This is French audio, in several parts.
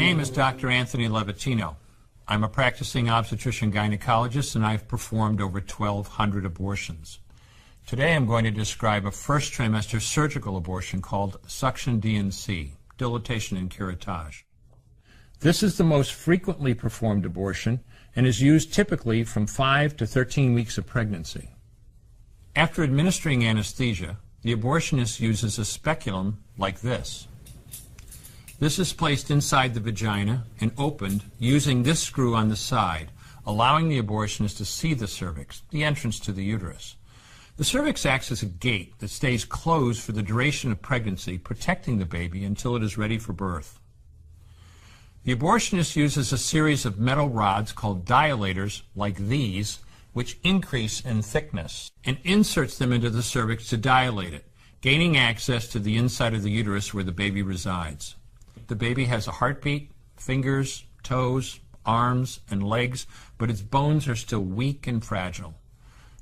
name is Dr. Anthony Levitino. I'm a practicing obstetrician gynecologist and I've performed over 1,200 abortions. Today I'm going to describe a first trimester surgical abortion called suction D&C, dilatation and curettage. This is the most frequently performed abortion and is used typically from 5 to 13 weeks of pregnancy. After administering anesthesia, the abortionist uses a speculum like this. This is placed inside the vagina and opened using this screw on the side, allowing the abortionist to see the cervix, the entrance to the uterus. The cervix acts as a gate that stays closed for the duration of pregnancy, protecting the baby until it is ready for birth. The abortionist uses a series of metal rods called dilators, like these, which increase in thickness, and inserts them into the cervix to dilate it, gaining access to the inside of the uterus where the baby resides. The baby has a heartbeat, fingers, toes, arms, and legs, but its bones are still weak and fragile.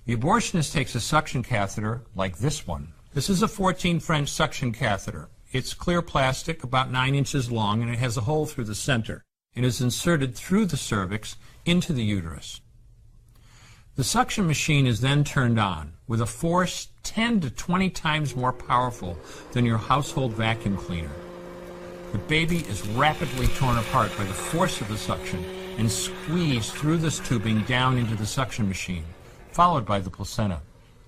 The abortionist takes a suction catheter like this one. This is a 14 French suction catheter. It's clear plastic, about 9 inches long, and it has a hole through the center. It is inserted through the cervix into the uterus. The suction machine is then turned on with a force 10 to 20 times more powerful than your household vacuum cleaner. The baby is rapidly torn apart by the force of the suction and squeezed through this tubing down into the suction machine, followed by the placenta.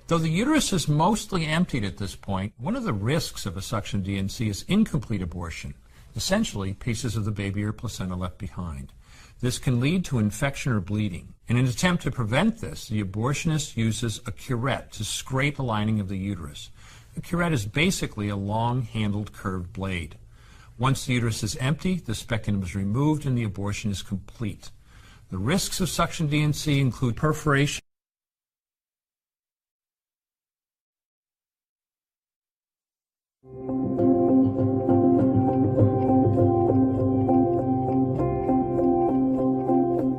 Though the uterus is mostly emptied at this point, one of the risks of a suction D&C is incomplete abortion. Essentially, pieces of the baby or placenta left behind. This can lead to infection or bleeding. In an attempt to prevent this, the abortionist uses a curette to scrape the lining of the uterus. The curette is basically a long-handled curved blade. Once the uterus is empty, the speculum is removed and the abortion is complete. The risks of suction D&C include perforation,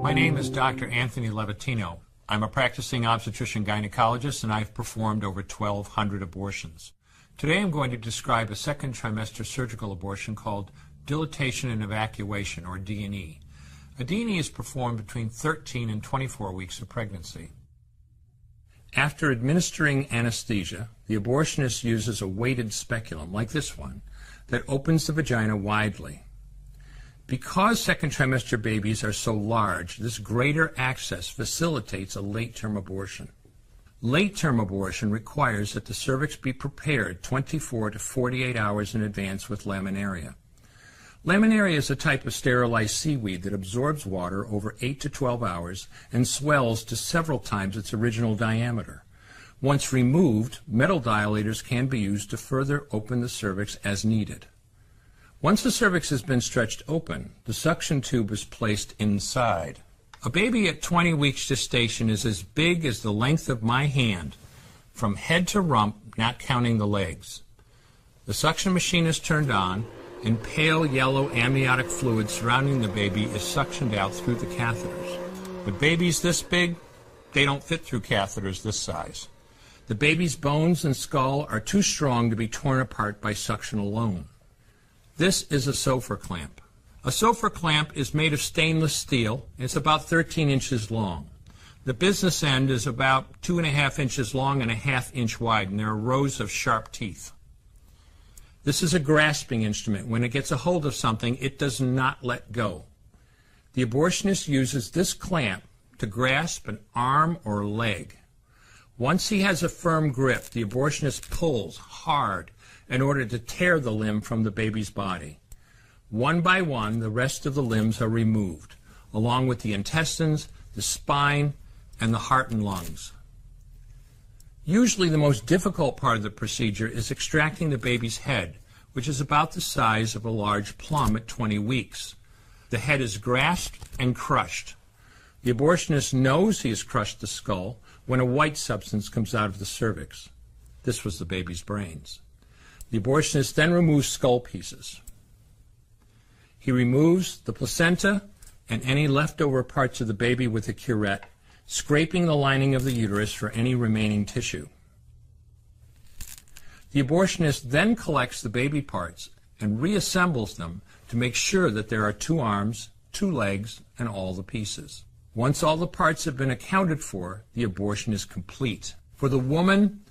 My name is Dr. Anthony Levitino. I'm a practicing obstetrician gynecologist and I've performed over 1,200 abortions. Today I'm going to describe a second trimester surgical abortion called dilatation and evacuation, or D&E. A D&E is performed between 13 and 24 weeks of pregnancy. After administering anesthesia, the abortionist uses a weighted speculum, like this one, that opens the vagina widely. Because second trimester babies are so large, this greater access facilitates a late-term abortion. Late-term abortion requires that the cervix be prepared 24 to 48 hours in advance with laminaria. Laminaria is a type of sterilized seaweed that absorbs water over 8 to 12 hours and swells to several times its original diameter. Once removed, metal dilators can be used to further open the cervix as needed. Once the cervix has been stretched open, the suction tube is placed inside. A baby at 20 weeks gestation is as big as the length of my hand, from head to rump, not counting the legs. The suction machine is turned on, and pale yellow amniotic fluid surrounding the baby is suctioned out through the catheters. But babies this big, they don't fit through catheters this size. The baby's bones and skull are too strong to be torn apart by suction alone. This is a Soffer clamp. A Soffer clamp is made of stainless steel. It's about 13 inches long. The business end is about two and a half inches long and a half inch wide, and there are rows of sharp teeth. This is a grasping instrument. When it gets a hold of something, it does not let go. The abortionist uses this clamp to grasp an arm or leg. Once he has a firm grip, the abortionist pulls hard in order to tear the limb from the baby's body. One by one, the rest of the limbs are removed, along with the intestines, the spine, and the heart and lungs. Usually the most difficult part of the procedure is extracting the baby's head, which is about the size of a large plum at 20 weeks. The head is grasped and crushed. The abortionist knows he has crushed the skull when a white substance comes out of the cervix. This was the baby's brains. The abortionist then removes skull pieces. He removes the placenta and any leftover parts of the baby with a curette, scraping the lining of the uterus for any remaining tissue. The abortionist then collects the baby parts and reassembles them to make sure that there are two arms, two legs, and all the pieces. Once all the parts have been accounted for, the abortion is complete. For the woman,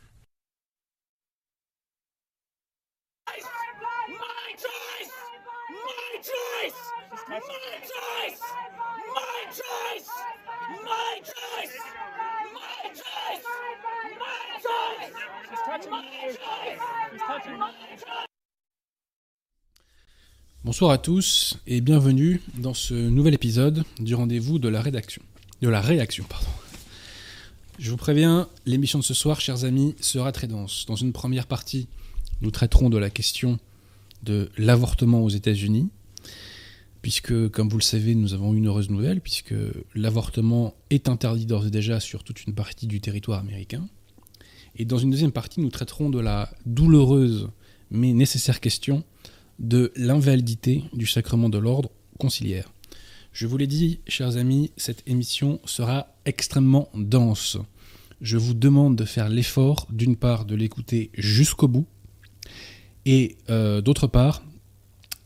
Bonsoir à tous et bienvenue dans ce nouvel épisode du rendez-vous de la rédaction. De la réaction. Je vous préviens, l'émission de ce soir, chers amis, sera très dense. Dans une première partie, nous traiterons de la question de l'avortement aux États-Unis, puisque, comme vous le savez, nous avons une heureuse nouvelle, puisque l'avortement est interdit d'ores et déjà sur toute une partie du territoire américain. Et dans une deuxième partie, nous traiterons de la douloureuse mais nécessaire question de l'invalidité du sacrement de l'ordre conciliaire. Je vous l'ai dit, chers amis, cette émission sera extrêmement dense. Je vous demande de faire l'effort, d'une part, de l'écouter jusqu'au bout, et euh, d'autre part,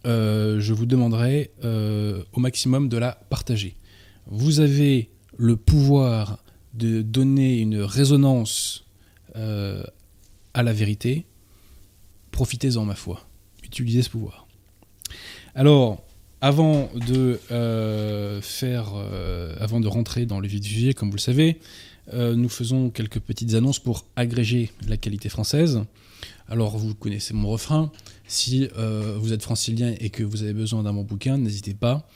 euh, je vous demanderai euh, au maximum de la partager. Vous avez le pouvoir de donner une résonance euh, à la vérité. Profitez-en, ma foi. Utilisez ce pouvoir. Alors, avant de faire, avant de rentrer dans le vif du sujet, comme vous le savez, nous faisons quelques petites annonces pour agréger la qualité française. Alors, vous connaissez mon refrain. Si euh, vous êtes francilien et que vous avez besoin d'un bon bouquin, n'hésitez pas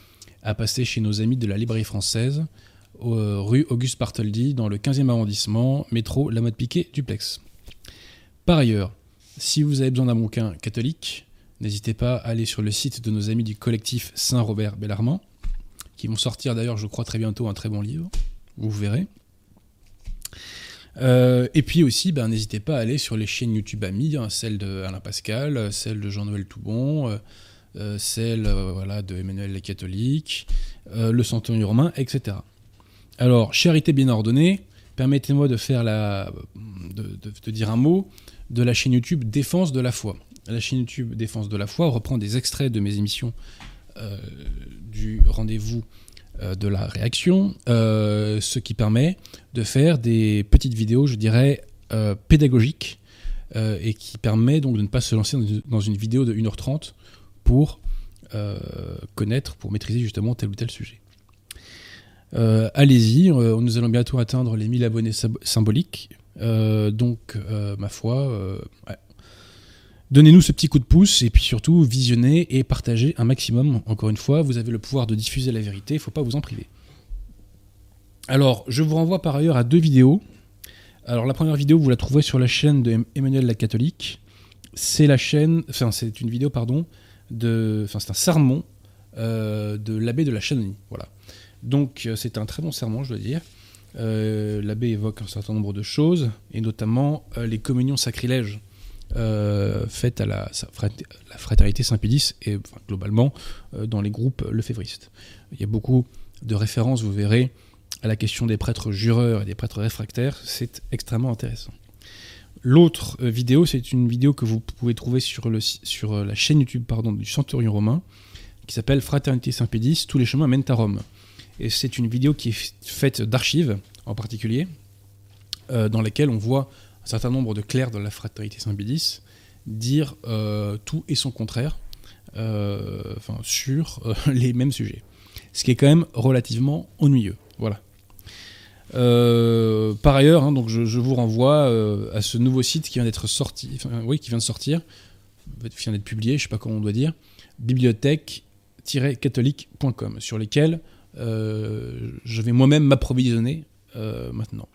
à passer chez nos amis de la librairie française, euh, rue Auguste Bartholdi, dans le 15e arrondissement, métro La Motte Piquet, duplex. Par ailleurs, si vous avez besoin d'un bouquin catholique, n'hésitez pas à aller sur le site de nos amis du collectif Saint-Robert Bellarmant, qui vont sortir d'ailleurs, je crois, très bientôt un très bon livre. Vous verrez. Euh, et puis aussi, ben, n'hésitez pas à aller sur les chaînes YouTube amies, hein, celle de Pascal, euh, celle de Jean-Noël Toubon, euh, euh, celle voilà, de Emmanuel les catholiques, le Centurion romain, etc. Alors, charité bien ordonnée, permettez-moi de faire la, de, de- de dire un mot de la chaîne YouTube Défense de la foi. La chaîne YouTube Défense de la foi reprend des extraits de mes émissions du rendez-vous de la réaction, euh, ce qui permet de faire des petites vidéos, je dirais, euh, pédagogiques, euh, et qui permet donc de ne pas se lancer dans une- vidéo de 1h30 pour euh, connaître, pour maîtriser justement tel ou tel sujet. Euh, Allez-y, euh, nous allons bientôt atteindre les 1000 abonnés symb- symboliques. Euh, donc, euh, ma foi, euh. Donnez-nous ce petit coup de pouce et puis surtout visionnez et partagez un maximum. Encore une fois, vous avez le pouvoir de diffuser la vérité, il ne faut pas vous en priver. Alors, je vous renvoie par ailleurs à deux vidéos. Alors, la première vidéo, vous la trouverez sur la chaîne de Em- Emmanuel la catholique. C'est la chaîne, enfin, c'est une vidéo, pardon, de, enfin, c'est un sermon euh, de l'abbé de la Chanonie. Voilà. Donc, euh, c'est un très bon sermon, je dois dire. Euh, L'abbé évoque un certain nombre de choses, et notamment les communions sacrilèges euh, faites à la, fraternité Saint-Pédis et globalement euh, dans les groupes lefévristes. Il y a beaucoup de références, vous verrez, à la question des prêtres jureurs et des prêtres réfractaires. C'est extrêmement intéressant. L'autre euh, vidéo, c'est une vidéo que vous pouvez trouver sur, le, sur la chaîne YouTube pardon, du Centurion romain, qui s'appelle Fraternité Saint-Pédis, tous les chemins mènent à Rome. Et c'est une vidéo qui est faite d'archives, en particulier, dans lesquelles on voit certain nombre de clercs de la Fraternité Saint-Pédis dire euh, tout et son contraire euh, enfin, sur euh, les mêmes sujets. Ce qui est quand même relativement ennuyeux. Voilà. Par ailleurs, hein, donc je, vous renvoie à ce nouveau site qui vient d'être sorti, oui, qui vient de sortir, qui vient d'être publié, je sais pas comment on doit dire, bibliothèque-catholique.com, sur lesquels je vais moi-même m'approvisionner maintenant.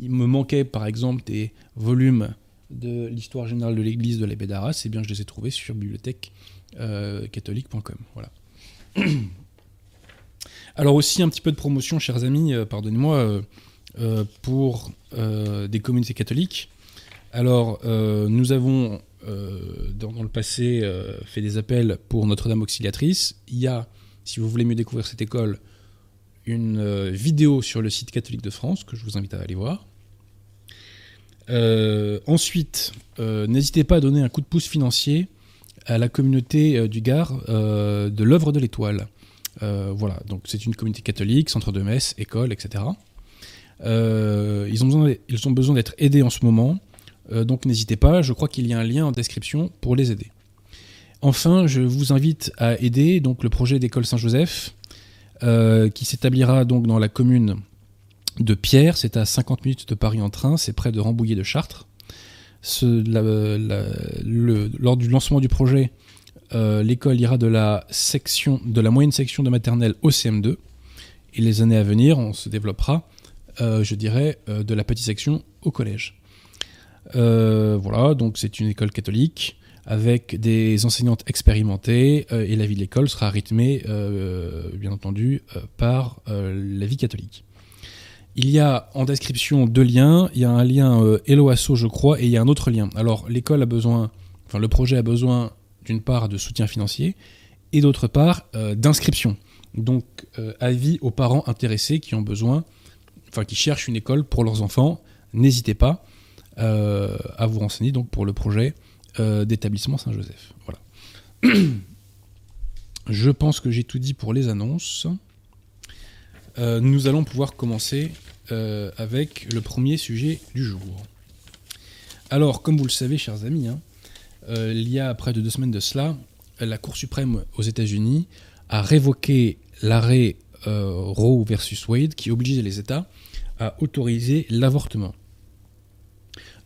Il me manquait par exemple des volumes de l'histoire générale de l'Église de l'abbé d'Arras, et bien je les ai trouvés sur bibliothèque-catholique.com. Voilà. Alors aussi un petit peu de promotion, chers amis, euh, pardonnez-moi, euh, euh, pour euh, des communautés catholiques. Alors euh, nous avons euh, dans, le passé euh, fait des appels pour Notre-Dame Auxiliatrice. Il y a, si vous voulez mieux découvrir cette école, une euh, vidéo sur le site catholique de France que je vous invite à aller voir. Euh, ensuite, euh, n'hésitez pas à donner un coup de pouce financier à la communauté euh, du Gard de l'œuvre de l'étoile. Voilà, donc c'est une communauté catholique, centre de messe, école, etc. Ils ont besoin, d'être aidés en ce moment, donc n'hésitez pas, je crois qu'il y a un lien en description pour les aider. Enfin, je vous invite à aider donc le projet d'école Saint-Joseph, qui s'établira donc dans la commune de Pierre, c'est à 50 minutes de Paris en train, c'est près de Rambouillet de Chartres. Lors du lancement du projet, euh, l'école ira de la moyenne section de maternelle au CM2, et les années à venir, on se développera, euh, je dirais, euh, de la petite section au collège. Voilà, donc c'est une école catholique avec des enseignantes expérimentées et la vie de l'école sera rythmée, bien entendu, par la vie catholique. Il y a en description deux liens. Il y a un lien euh, Hello Asso, je crois, et il y a un autre lien. Alors, l'école a besoin, enfin, le projet a besoin d'une part de soutien financier et d'autre part euh, d'inscription. Donc, euh, avis aux parents intéressés qui ont besoin, enfin, qui cherchent une école pour leurs enfants. N'hésitez pas euh, à vous renseigner donc pour le projet d'établissement Saint-Joseph. Voilà. Je pense que j'ai tout dit pour les annonces. Euh, nous allons pouvoir commencer euh, avec le premier sujet du jour. Alors, comme vous le savez, chers amis, hein, euh, il y a près de deux semaines de cela, la Cour suprême aux États-Unis a révoqué l'arrêt Roe versus Wade qui obligeait les États à autoriser l'avortement.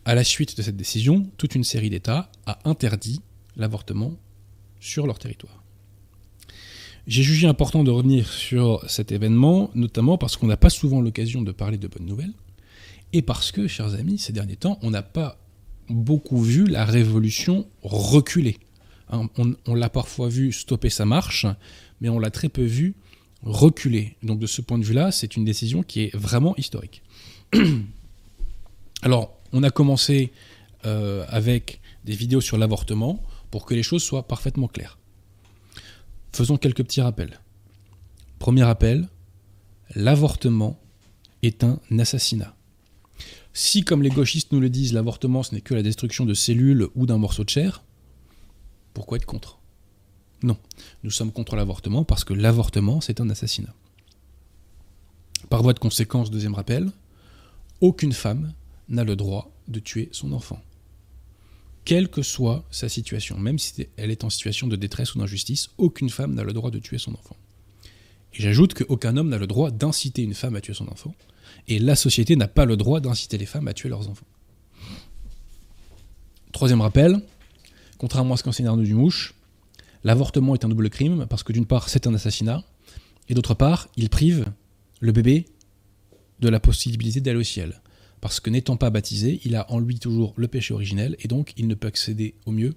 À la suite de cette décision, toute une série d'États a interdit l'avortement sur leur territoire. J'ai jugé important de revenir sur cet événement, notamment parce qu'on n'a pas souvent l'occasion de parler de bonnes nouvelles, et parce que, chers amis, ces derniers temps, on n'a pas beaucoup vu la révolution reculer. Hein, on l'a parfois vu stopper sa marche, mais on l'a très peu vu reculer. Donc de ce point de vue-là, c'est une décision qui est vraiment historique. Alors, on a commencé euh, avec des vidéos sur l'avortement pour que les choses soient parfaitement claires. Faisons quelques petits rappels. Premier rappel, l'avortement est un assassinat. Si, comme les gauchistes nous le disent, l'avortement ce n'est que la destruction de cellules ou d'un morceau de chair, pourquoi être contre? Non, nous sommes contre l'avortement parce que l'avortement c'est un assassinat. Par voie de conséquence, deuxième rappel, aucune femme n'a le droit de tuer son enfant. Quelle que soit sa situation, même si elle est en situation de détresse ou d'injustice, aucune femme n'a le droit de tuer son enfant. Et j'ajoute qu'aucun homme n'a le droit d'inciter une femme à tuer son enfant, et la société n'a pas le droit d'inciter les femmes à tuer leurs enfants. Troisième rappel, contrairement à ce qu'enseigne Arnaud Dumouche, l'avortement est un double crime parce que d'une part c'est un assassinat, et d'autre part il prive le bébé de la possibilité d'aller au ciel. Parce que n'étant pas baptisé, il a en lui toujours le péché originel, et donc il ne peut accéder au mieux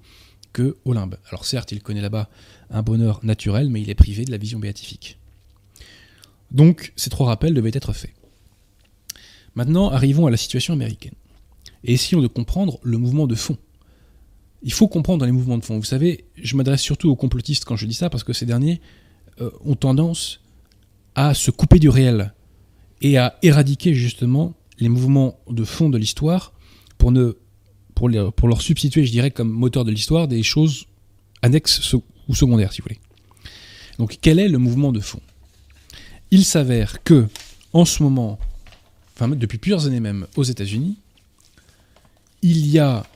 que au limbe. Alors certes, il connaît là-bas un bonheur naturel, mais il est privé de la vision béatifique. Donc ces trois rappels devaient être faits. Maintenant, arrivons à la situation américaine. Et essayons de comprendre le mouvement de fond. Il faut comprendre les mouvements de fond. Vous savez, je m'adresse surtout aux complotistes quand je dis ça, parce que ces derniers euh, ont tendance à se couper du réel et à éradiquer justement les mouvements de fond de l'histoire pour, leur substituer, je dirais, comme moteur de l'histoire, des choses annexes ou secondaires, si vous voulez. Donc, quel est le mouvement de fond? Il s'avère que, en ce moment, depuis plusieurs années même, aux États-Unis, il y a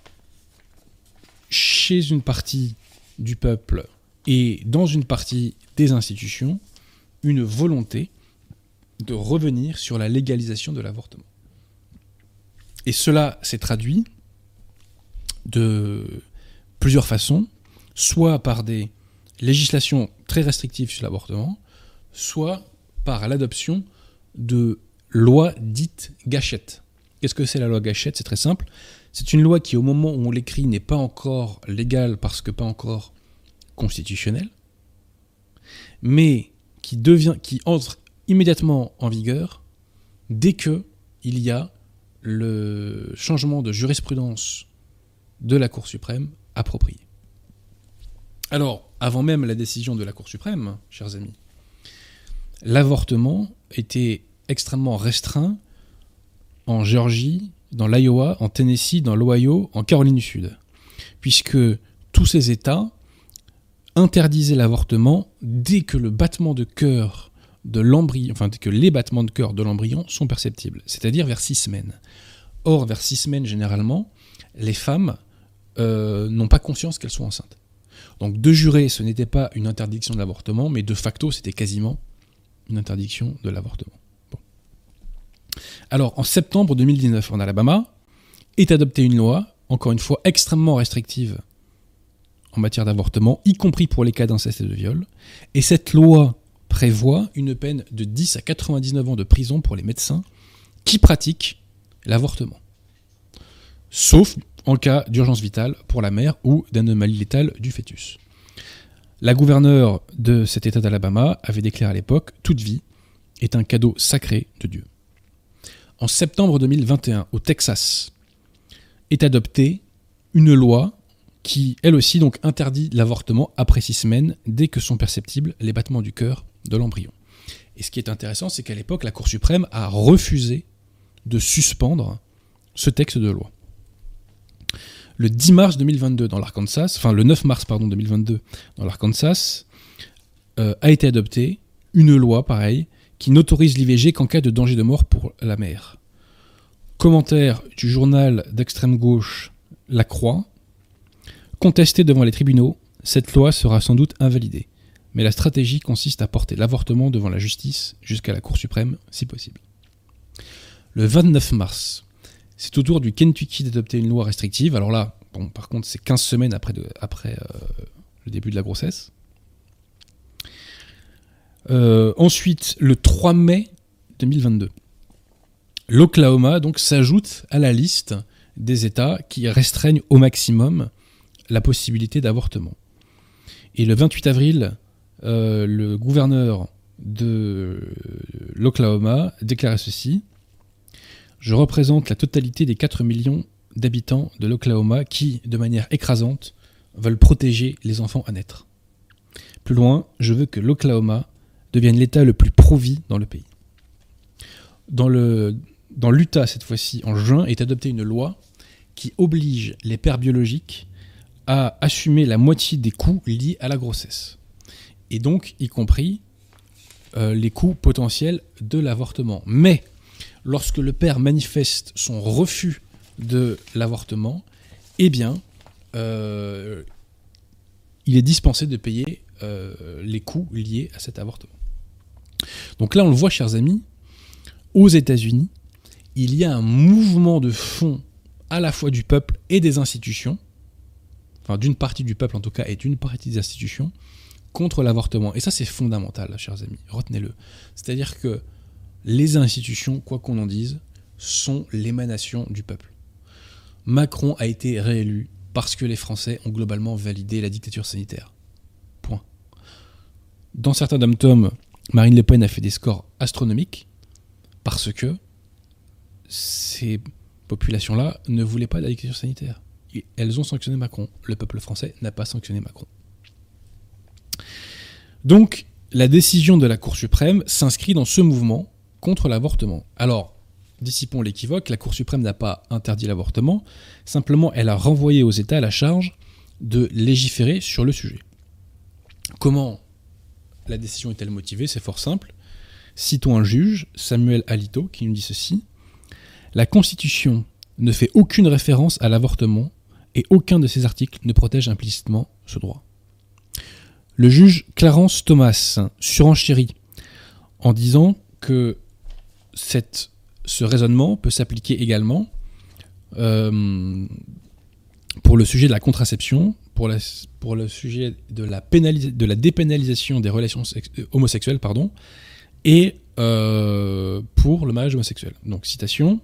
chez une partie du peuple et dans une partie des institutions une volonté de revenir sur la légalisation de l'avortement. Et cela s'est traduit de plusieurs façons, soit par des législations très restrictives sur l'avortement, soit par l'adoption de lois dites gâchettes. Qu'est-ce que c'est la loi gâchette? C'est très simple. C'est une loi qui, au moment où on l'écrit, n'est pas encore légale parce que pas encore constitutionnelle, mais qui devient, qui entre immédiatement en vigueur dès que il y a le changement de jurisprudence de la Cour suprême approprié. Alors, avant même la décision de la Cour suprême, chers amis, l'avortement était extrêmement restreint en Géorgie, dans l'Iowa, en Tennessee, dans l'Ohio, en Caroline du Sud, puisque tous ces États interdisait l'avortement dès que le battement de cœur de l'embryon, enfin que les battements de cœur de l'embryon sont perceptibles, c'est-à-dire vers six semaines. Or, vers six semaines, généralement, les femmes euh, n'ont pas conscience qu'elles sont enceintes. Donc, de jurer, ce n'était pas une interdiction de l'avortement, mais de facto, c'était quasiment une interdiction de l'avortement. Alors, en septembre 2019, en Alabama, est adoptée une loi, encore une fois extrêmement restrictive en matière d'avortement, y compris pour les cas d'inceste et de viol. Et cette loi prévoit une peine de 10 à 99 ans de prison pour les médecins qui pratiquent l'avortement. Sauf en cas d'urgence vitale pour la mère ou d'anomalie létale du fœtus. La gouverneure de cet État d'Alabama avait déclaré à l'époque Toute vie est un cadeau sacré de Dieu. En septembre 2021, au Texas, est adoptée une loi qui, elle aussi, donc interdit l'avortement après six semaines dès que sont perceptibles les battements du cœur de l'embryon. Et ce qui est intéressant, c'est qu'à l'époque, la Cour suprême a refusé de suspendre ce texte de loi. Le 10 mars 2022 dans l'Arkansas, enfin le 9 mars pardon 2022 dans l'Arkansas, euh, a été adoptée une loi pareille qui n'autorise l'IVG qu'en cas de danger de mort pour la mère. Commentaire du journal d'extrême gauche La Croix. Contestée devant les tribunaux, cette loi sera sans doute invalidée. Mais la stratégie consiste à porter l'avortement devant la justice jusqu'à la Cour suprême si possible. Le 29 mars, c'est au tour du Kentucky d'adopter une loi restrictive. Alors là, par contre, c'est 15 semaines après, après euh, le début de la grossesse. Euh, ensuite, le 3 mai 2022, l'Oklahoma donc s'ajoute à la liste des États qui restreignent au maximum la possibilité d'avortement. Et le 28 avril, euh, le gouverneur de l'Oklahoma déclarait ceci Je représente la totalité des 4 millions d'habitants de l'Oklahoma qui, de manière écrasante, veulent protéger les enfants à naître. Plus loin, je veux que l'Oklahoma devienne l'État le plus pro-vie dans le pays. Dans l'Utah, cette fois-ci, en juin, est adoptée une loi qui oblige les pères biologiques à assumer la moitié des coûts liés à la grossesse. Et donc, y compris euh, les coûts potentiels de l'avortement. Mais, lorsque le père manifeste son refus de l'avortement, eh bien, euh, il est dispensé de payer euh, les coûts liés à cet avortement. Donc là, on le voit, chers amis, aux États-Unis, il y a un mouvement de fond à la fois du peuple et des institutions, enfin d'une partie du peuple en tout cas et d'une partie des institutions, contre l'avortement. Et ça c'est fondamental, chers amis, retenez-le. C'est-à-dire que les institutions, quoi qu'on en dise, sont l'émanation du peuple. Macron a été réélu parce que les Français ont globalement validé la dictature sanitaire. Point. Dans certains dom Marine Le Pen a fait des scores astronomiques parce que ces populations-là ne voulaient pas de la dictature sanitaire. elles ont sanctionné Macron. Le peuple français n'a pas sanctionné Macron. Donc, la décision de la Cour suprême s'inscrit dans ce mouvement contre l'avortement. Alors, dissipons l'équivoque, la Cour suprême n'a pas interdit l'avortement, simplement elle a renvoyé aux États la charge de légiférer sur le sujet. Comment la décision est-elle motivée? C'est fort simple. Citons un juge, Samuel Alito, qui nous dit ceci. La Constitution ne fait aucune référence à l'avortement et aucun de ses articles ne protège implicitement ce droit. Le juge Clarence Thomas surenchérit en disant que ce raisonnement peut s'appliquer également euh, pour le sujet de la contraception, pour, le sujet de la, de la dépénalisation des relations euh, homosexuelles, pardon, et euh, pour le mariage homosexuel. Donc, citation.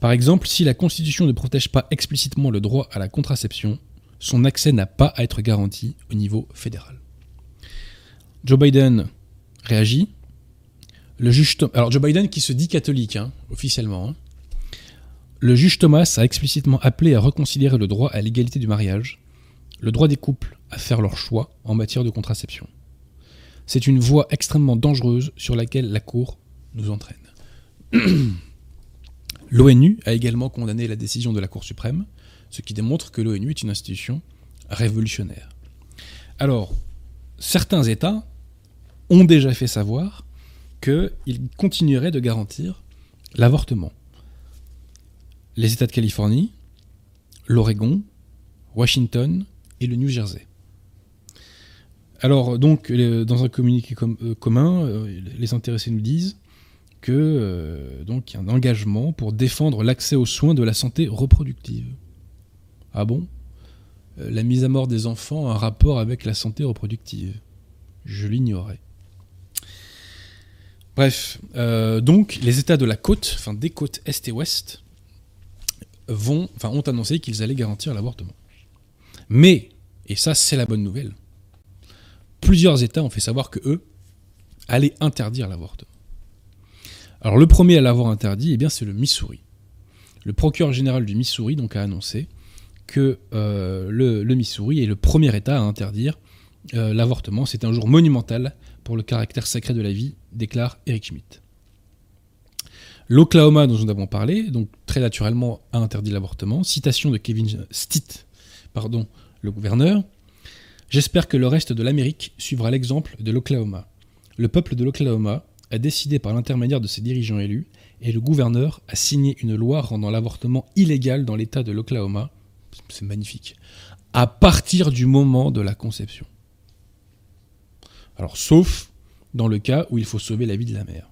Par exemple, si la Constitution ne protège pas explicitement le droit à la contraception, son accès n'a pas à être garanti au niveau fédéral. Joe Biden réagit. Le juge Alors Joe Biden qui se dit catholique, hein, officiellement. Hein. Le juge Thomas a explicitement appelé à reconsidérer le droit à l'égalité du mariage, le droit des couples à faire leur choix en matière de contraception. C'est une voie extrêmement dangereuse sur laquelle la Cour nous entraîne. L'ONU a également condamné la décision de la Cour suprême, ce qui démontre que l'ONU est une institution révolutionnaire. Alors, certains États ont déjà fait savoir qu'ils continueraient de garantir l'avortement. Les États de Californie, l'Oregon, Washington et le New Jersey. Alors, donc, dans un communiqué euh, commun, euh, les intéressés nous disent que euh, donc y a un engagement pour défendre l'accès aux soins de la santé reproductive. Ah bon? La mise à mort des enfants a un rapport avec la santé reproductive. Je l'ignorais. Bref, donc les États de la côte, enfin des côtes est et ouest, ont annoncé qu'ils allaient garantir l'avortement. Mais, et ça c'est la bonne nouvelle, plusieurs États ont fait savoir que eux allaient interdire l'avortement. Alors le premier à l'avoir interdit, eh bien c'est le Missouri. Le procureur général du Missouri donc a annoncé que euh, le, Missouri est le premier État à interdire euh, l'avortement. C'est un jour monumental pour le caractère sacré de la vie, déclare Eric Schmidt. L'Oklahoma, dont nous avons parlé, donc très naturellement a interdit l'avortement. Citation de Kevin Stitt, pardon, le gouverneur. J'espère que le reste de l'Amérique suivra l'exemple de l'Oklahoma. Le peuple de l'Oklahoma a décidé par l'intermédiaire de ses dirigeants élus, et le gouverneur a signé une loi rendant l'avortement illégal dans l'État de l'Oklahoma. C'est magnifique. À partir du moment de la conception. Alors, sauf dans le cas où il faut sauver la vie de la mère.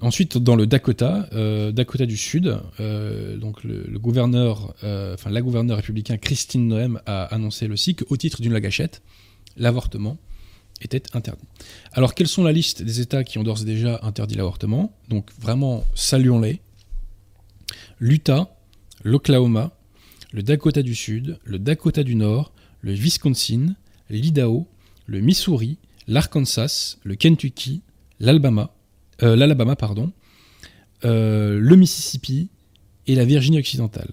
Ensuite, dans le Dakota, euh, Dakota du Sud, euh, donc le, gouverneur, euh, enfin la gouverneure républicaine Christine Noem a annoncé le SIC au titre d'une lagachette, l'avortement était interdit. Alors, quelles sont la liste des États qui ont d'ores et déjà interdit l'avortement? Donc, vraiment, saluons-les. L'Utah, l'Oklahoma, le Dakota du Sud, le Dakota du Nord, le Wisconsin, l'Idaho, le Missouri, l'Arkansas, le Kentucky, l'Alabama, euh, euh, le Mississippi et la Virginie occidentale.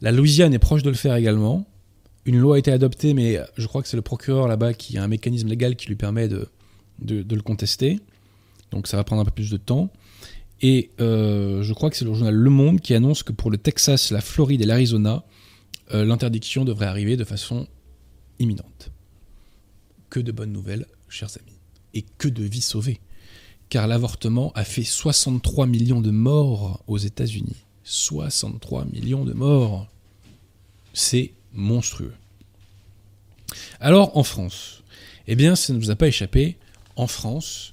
La Louisiane est proche de le faire également. Une loi a été adoptée, mais je crois que c'est le procureur là-bas qui a un mécanisme légal qui lui permet de, de, le contester. Donc ça va prendre un peu plus de temps. Et euh, je crois que c'est le journal Le Monde qui annonce que pour le Texas, la Floride et l'Arizona, l'interdiction devrait arriver de façon imminente. Que de bonnes nouvelles, chers amis. Et que de vies sauvées car l'avortement a fait 63 millions de morts aux États-Unis. 63 millions de morts. C'est monstrueux. Alors en France, eh bien ça ne vous a pas échappé, en France,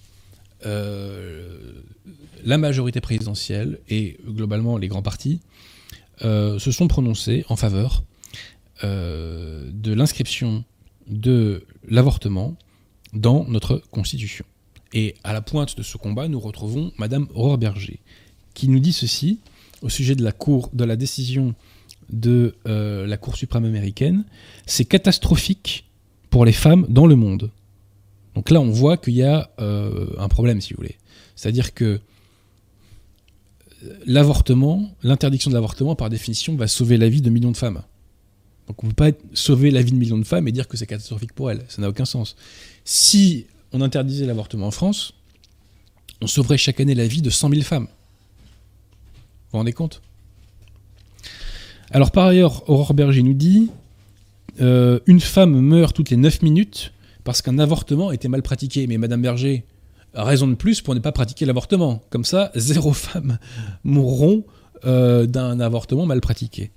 euh, la majorité présidentielle et globalement les grands partis euh, se sont prononcés en faveur euh, de l'inscription de l'avortement dans notre Constitution. Et à la pointe de ce combat, nous retrouvons Madame Aurore Berger, qui nous dit ceci au sujet de la, décision de la Cour suprême américaine. C'est catastrophique pour les femmes dans le monde. Donc là, on voit qu'il y a euh, un problème, si vous voulez. C'est-à-dire que l'avortement, l'interdiction de l'avortement, par définition, va sauver la vie de millions de femmes. Donc on ne peut pas sauver la vie de millions de femmes et dire que c'est catastrophique pour elles. Ça n'a aucun sens. Si on interdisait l'avortement en France, on sauverait chaque année la vie de 100 000 femmes. Vous vous rendez compte? Alors par ailleurs, Aurore Berger nous dit euh, une femme meurt toutes les 9 minutes parce qu'un avortement était mal pratiqué. Mais Madame Berger raison de plus pour ne pas pratiquer l'avortement. Comme ça, zéro femme mourront euh, d'un avortement mal pratiqué.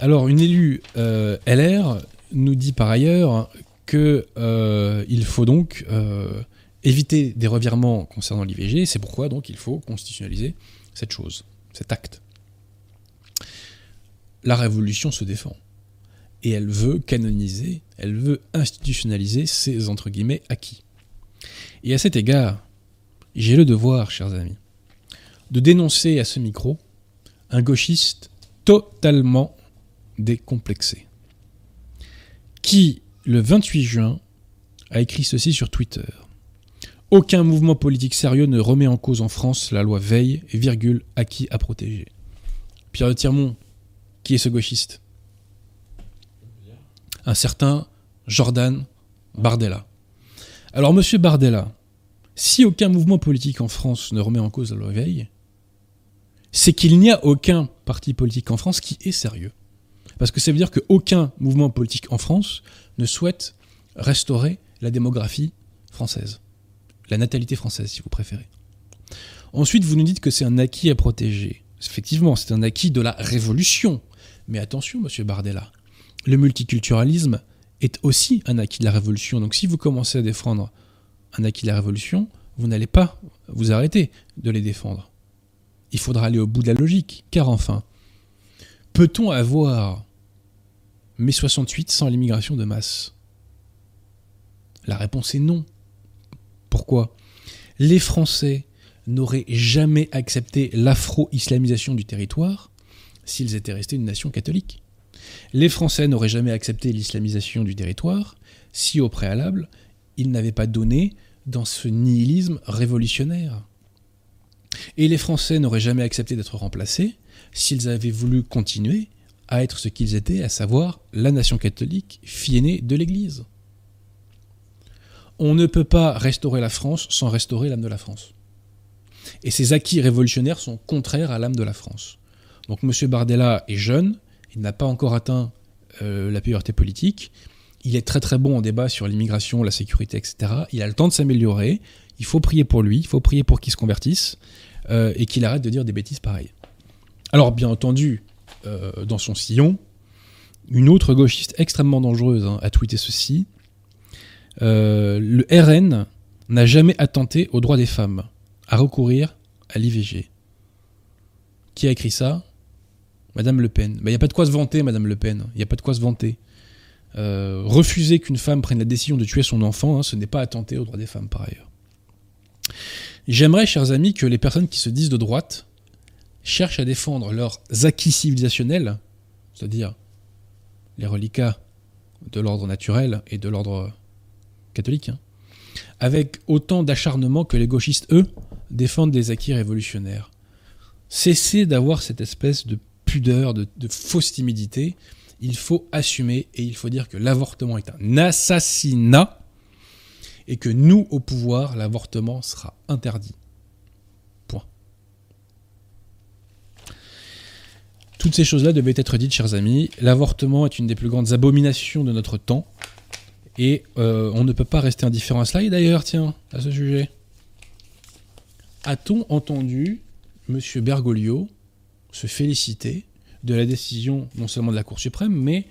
Alors une élue euh, LR nous dit par ailleurs qu'il euh, faut donc éviter des revirements concernant l'IVG. C'est pourquoi donc il faut constitutionnaliser cette chose, cet acte. La révolution se défend et elle veut canoniser, elle veut institutionnaliser ces entre guillemets acquis. Et à cet égard, j'ai le devoir, chers amis, de dénoncer à ce micro un gauchiste totalement décomplexé, qui le 28 juin, a écrit ceci sur Twitter. Aucun mouvement politique sérieux ne remet en cause en France la loi Veille, virgule, acquis à protéger. Pierre de Tirmont, qui est ce gauchiste? Un certain Jordan Bardella. Alors, monsieur Bardella, si aucun mouvement politique en France ne remet en cause la loi Veille, c'est qu'il n'y a aucun parti politique en France qui est sérieux. Parce que ça veut dire qu'aucun mouvement politique en France ne souhaite restaurer la démographie française, la natalité française si vous préférez. Ensuite, vous nous dites que c'est un acquis à protéger. Effectivement, c'est un acquis de la révolution. Mais attention, monsieur Bardella, le multiculturalisme est aussi un acquis de la révolution. Donc si vous commencez à défendre un acquis de la révolution, vous n'allez pas vous arrêter de les défendre. Il faudra aller au bout de la logique, car enfin, peut-on avoir mai 68 sans l'immigration de masse? La réponse est non. Pourquoi? Les Français n'auraient jamais accepté l'afro-islamisation du territoire s'ils étaient restés une nation catholique. Les Français n'auraient jamais accepté l'islamisation du territoire si au préalable, ils n'avaient pas donné dans ce nihilisme révolutionnaire. Et les Français n'auraient jamais accepté d'être remplacés s'ils avaient voulu continuer à être ce qu'ils étaient, à savoir la nation catholique, fille aînée de l'Église. On ne peut pas restaurer la France sans restaurer l'âme de la France. Et ces acquis révolutionnaires sont contraires à l'âme de la France. Donc M. Bardella est jeune, il n'a pas encore atteint euh, la puberté politique, il est très très bon en débat sur l'immigration, la sécurité, etc. Il a le temps de s'améliorer, il faut prier pour lui, il faut prier pour qu'il se convertisse euh, et qu'il arrête de dire des bêtises pareilles. Alors bien entendu, euh, dans son sillon, une autre gauchiste extrêmement dangereuse hein, a tweeté ceci. le RN n'a jamais attenté aux droits des femmes à recourir à l'IVG. Qui a écrit ça? Madame Le Pen. Il n'y a pas de quoi se vanter, Madame Le Pen. Il n'y a pas de quoi se vanter. Euh, refuser qu'une femme prenne la décision de tuer son enfant, hein, ce n'est pas attenter aux droits des femmes par ailleurs. J'aimerais, chers amis, que les personnes qui se disent de droite cherchent à défendre leurs acquis civilisationnels, c'est-à-dire les reliquats de l'ordre naturel et de l'ordre catholique, hein, avec autant d'acharnement que les gauchistes, eux, défendent des acquis révolutionnaires. Cessez d'avoir cette espèce de pudeur, de, fausse timidité. Il faut assumer et il faut dire que l'avortement est un assassinat et que nous, au pouvoir, l'avortement sera interdit. Point. Toutes ces choses-là devaient être dites, chers amis. L'avortement est une des plus grandes abominations de notre temps. Et euh, on ne peut pas rester indifférent à cela. Et d'ailleurs, tiens, à ce sujet, a-t-on entendu M. Bergoglio se féliciter de la décision non seulement de la Cour suprême, mais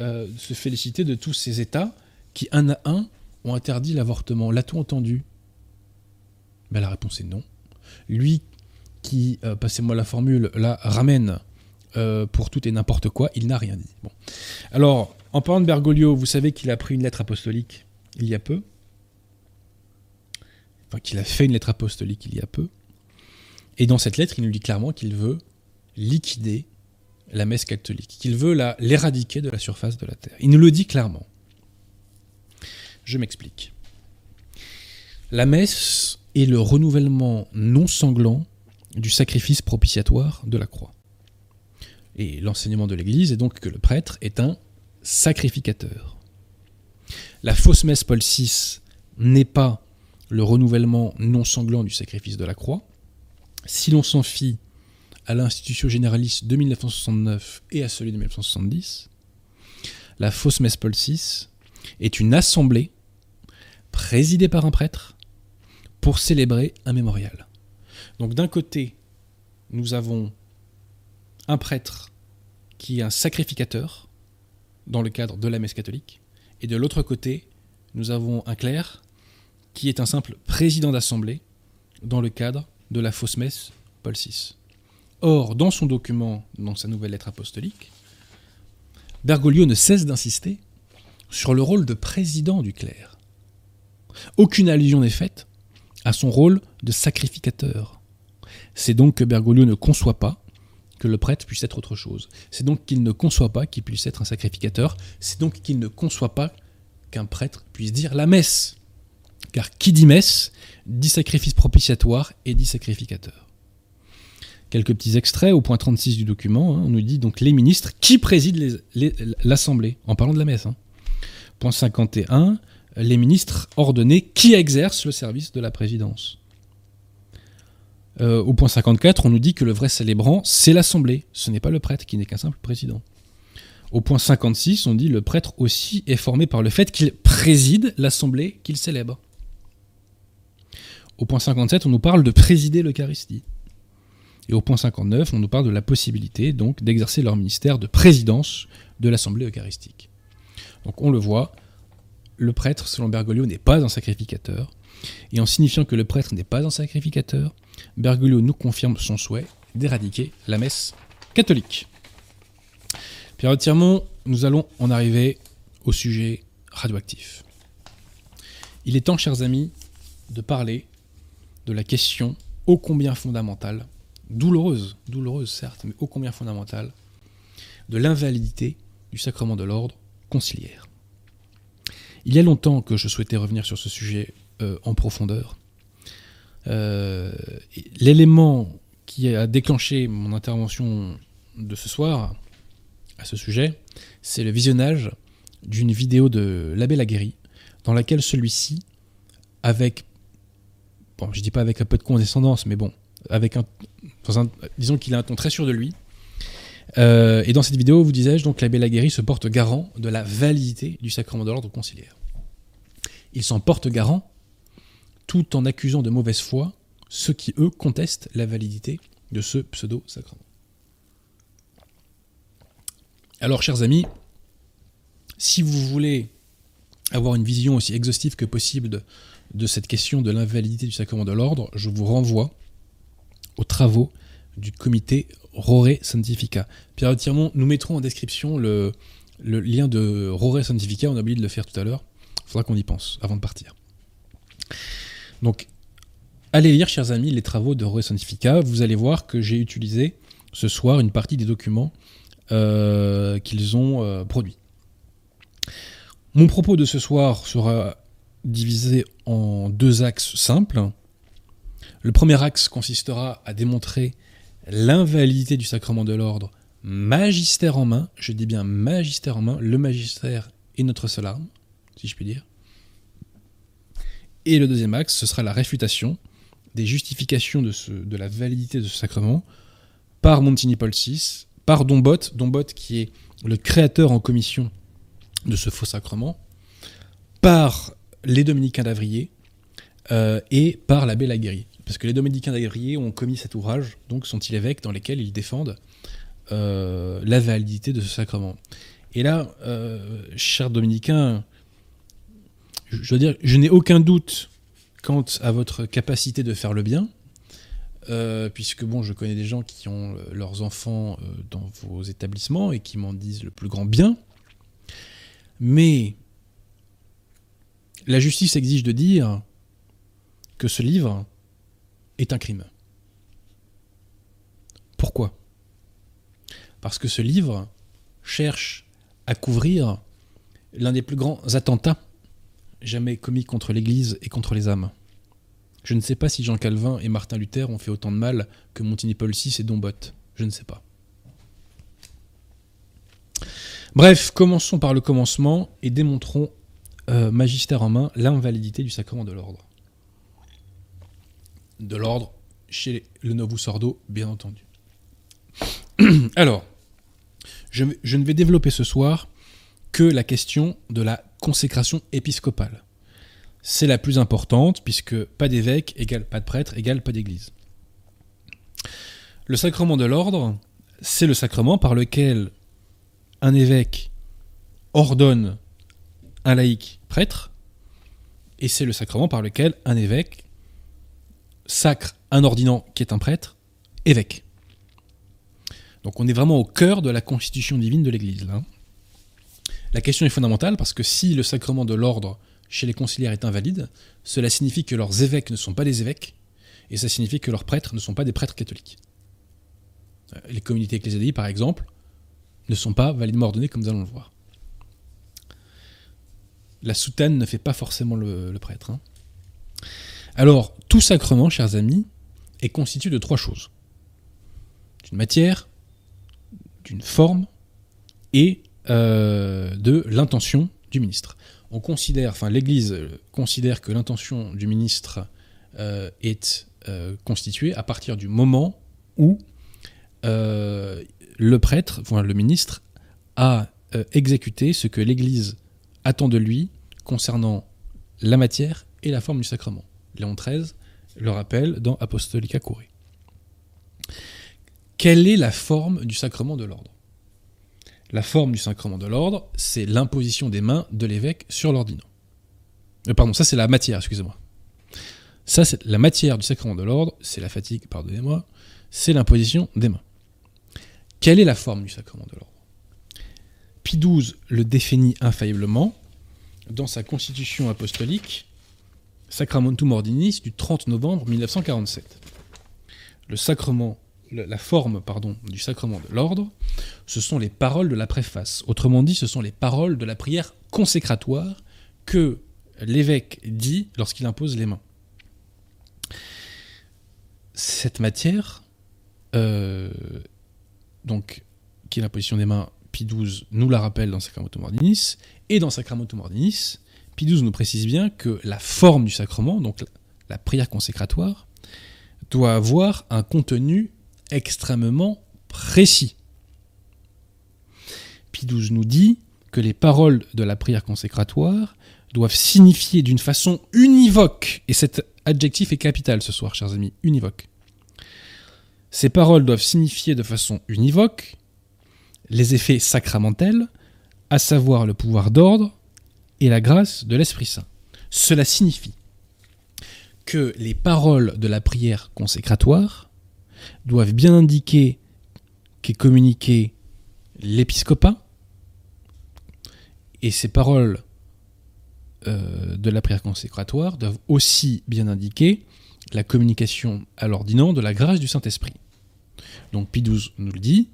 euh, se féliciter de tous ces États qui, un à un, ont interdit l'avortement. L'a-t-on entendu? Ben, La réponse est non. Lui qui, euh, passez-moi la formule, la ramène euh, pour tout et n'importe quoi, il n'a rien dit. Bon. Alors, en parlant de Bergoglio, vous savez qu'il a pris une lettre apostolique il y a peu. Enfin, qu'il a fait une lettre apostolique il y a peu. Et dans cette lettre, il nous dit clairement qu'il veut liquider la messe catholique, qu'il veut l'éradiquer de la surface de la terre. Il nous le dit clairement. Je m'explique. La messe est le renouvellement non sanglant du sacrifice propitiatoire de la croix. Et l'enseignement de l'Église est donc que le prêtre est un sacrificateur. La fausse messe Paul VI n'est pas le renouvellement non sanglant du sacrifice de la croix. Si l'on s'en fie à l'institution généraliste de 1969 et à celui de 1970, la fausse messe Paul VI est une assemblée présidée par un prêtre pour célébrer un mémorial. Donc d'un côté, nous avons un prêtre qui est un sacrificateur dans le cadre de la messe catholique, et de l'autre côté, nous avons un clerc qui est un simple président d'assemblée dans le cadre de la fausse messe Paul VI. Or, dans son document, dans sa nouvelle lettre apostolique, Bergoglio ne cesse d'insister sur le rôle de président du clerc. Aucune allusion n'est faite à son rôle de sacrificateur. C'est donc que Bergoglio ne conçoit pas que le prêtre puisse être autre chose. C'est donc qu'il ne conçoit pas qu'il puisse être un sacrificateur. C'est donc qu'il ne conçoit pas qu'un prêtre puisse dire la messe. Car qui dit messe dit sacrifice propitiatoire et dit sacrificateur quelques petits extraits au point 36 du document. Hein, on nous dit donc les ministres qui président l'Assemblée, en parlant de la messe. Hein. Point 51, les ministres ordonnés qui exercent le service de la présidence. Euh, au point 54, on nous dit que le vrai célébrant, c'est l'Assemblée, ce n'est pas le prêtre qui n'est qu'un simple président. Au point 56, on dit le prêtre aussi est formé par le fait qu'il préside l'assemblée qu'il célèbre. Au point 57, on nous parle de présider l'Eucharistie. Et au point 59, on nous parle de la possibilité donc d'exercer leur ministère de présidence de l'assemblée eucharistique. Donc on le voit, le prêtre, selon Bergoglio, n'est pas un sacrificateur. Et en signifiant que le prêtre n'est pas un sacrificateur, Bergoglio nous confirme son souhait d'éradiquer la messe catholique. Pierre Tirmont, nous allons en arriver au sujet radioactif. Il est temps, chers amis, de parler de la question ô combien fondamentale, douloureuse, douloureuse certes, mais ô combien fondamentale, de l'invalidité du sacrement de l'ordre conciliaire. Il y a longtemps que je souhaitais revenir sur ce sujet euh, en profondeur. Euh, l'élément qui a déclenché mon intervention de ce soir à ce sujet, c'est le visionnage d'une vidéo de l'abbé Laguéry, dans laquelle celui-ci, avec, bon, je dis pas avec un peu de condescendance, mais bon, avec un, disons qu'il a un ton très sûr de lui. Euh, et dans cette vidéo, vous disais-je, donc l'abbé Laguéry se porte garant de la validité du sacrement de l'ordre conciliaire. Il s'en porte garant tout en accusant de mauvaise foi ceux qui, eux, contestent la validité de ce pseudo-sacrement. Alors, chers amis, si vous voulez avoir une vision aussi exhaustive que possible de, de cette question de l'invalidité du sacrement de l'ordre, je vous renvoie aux travaux du comité Rore Scientifica. Pierre Tirmont, nous mettrons en description le, lien de Rore Scientifica, on a oublié de le faire tout à l'heure. Il faudra qu'on y pense avant de partir. Donc, allez lire, chers amis, les travaux de Rore Scientifica. Vous allez voir que j'ai utilisé ce soir une partie des documents euh, qu'ils ont euh, produits. Mon propos de ce soir sera divisé en deux axes simples. Le premier axe consistera à démontrer l'invalidité du sacrement de l'ordre magistère en main, je dis bien magistère en main, le magistère est notre seule arme, si je puis dire. Et le deuxième axe, ce sera la réfutation des justifications de, la validité de ce sacrement par Montini Paul VI, par Dombot, Dombot qui est le créateur en commission de ce faux sacrement, par les dominicains d'Avrier euh, et par l'abbé Laguéry. Parce que les dominicains d'Avrier ont commis cet ouvrage, donc sont-ils évêques, dans lesquels ils défendent euh, la validité de ce sacrement. Et là, euh, chers dominicains, je dire, je n'ai aucun doute quant à votre capacité de faire le bien, euh, puisque bon, je connais des gens qui ont leurs enfants dans vos établissements et qui m'en disent le plus grand bien. Mais la justice exige de dire que ce livre est un crime. Pourquoi? Parce que ce livre cherche à couvrir l'un des plus grands attentats jamais commis contre l'Église et contre les âmes. Je ne sais pas si Jean Calvin et Martin Luther ont fait autant de mal que Montigny Paul VI et Dombot. Je ne sais pas. Bref, commençons par le commencement et démontrons, euh, magistère en main, l'invalidité du sacrement de l'ordre de l'ordre chez le Novus Ordo, bien entendu. Alors, je, ne vais développer ce soir que la question de la consécration épiscopale. C'est la plus importante, puisque pas d'évêque égale pas de prêtre égale pas d'église. Le sacrement de l'ordre, c'est le sacrement par lequel un évêque ordonne un laïc prêtre, et c'est le sacrement par lequel un évêque sacre un ordinant qui est un prêtre, évêque. Donc on est vraiment au cœur de la constitution divine de l'Église. La question est fondamentale parce que si le sacrement de l'ordre chez les conciliaires est invalide, cela signifie que leurs évêques ne sont pas des évêques, et ça signifie que leurs prêtres ne sont pas des prêtres catholiques. Les communautés ecclésiastiques, par exemple, ne sont pas validement ordonnées comme nous allons le voir. La soutane ne fait pas forcément le, prêtre. Hein. Alors, tout sacrement, chers amis, est constitué de trois choses. D'une matière, d'une forme et euh, de l'intention du ministre. On considère, enfin l'Église considère que l'intention du ministre euh, est euh, constituée à partir du moment où le prêtre, enfin le ministre, a exécuter ce que l'Église attend de lui concernant la matière et la forme du sacrement. Léon XIII le rappelle dans Apostolica Curae. Quelle est la forme du sacrement de l'ordre? La forme du sacrement de l'ordre, c'est l'imposition des mains de l'évêque sur l'ordinant. Euh, pardon, ça c'est la matière, excusez-moi. Ça, c'est la matière du sacrement de l'ordre, c'est la fatigue, pardonnez-moi, c'est l'imposition des mains. Quelle est la forme du sacrement de l'ordre? Pie XII le définit infailliblement dans sa constitution apostolique Sacramentum Ordinis du 30 novembre 1947. Le sacrement, la forme pardon, du sacrement de l'ordre, ce sont les paroles de la préface. Autrement dit, ce sont les paroles de la prière consécratoire que l'évêque dit lorsqu'il impose les mains. Cette matière, euh, donc, qui est l'imposition des mains, Pie XII nous la rappelle dans Sacramentum Ordinis, et dans Sacramentum Ordinis, Pie nous précise bien que la forme du sacrement, donc la prière consécratoire, doit avoir un contenu extrêmement précis. Pie XII nous dit que les paroles de la prière consécratoire doivent signifier d'une façon univoque, et cet adjectif est capital ce soir, chers amis, univoque. Ces paroles doivent signifier de façon univoque les effets sacramentels, à savoir le pouvoir d'ordre et la grâce de l'Esprit Saint. Cela signifie que les paroles de la prière consécratoire doivent bien indiquer qu'est communiqué l'épiscopat, et ces paroles euh, de la prière consécratoire doivent aussi bien indiquer la communication à l'ordinant de la grâce du Saint-Esprit. Donc Pie XII nous le dit,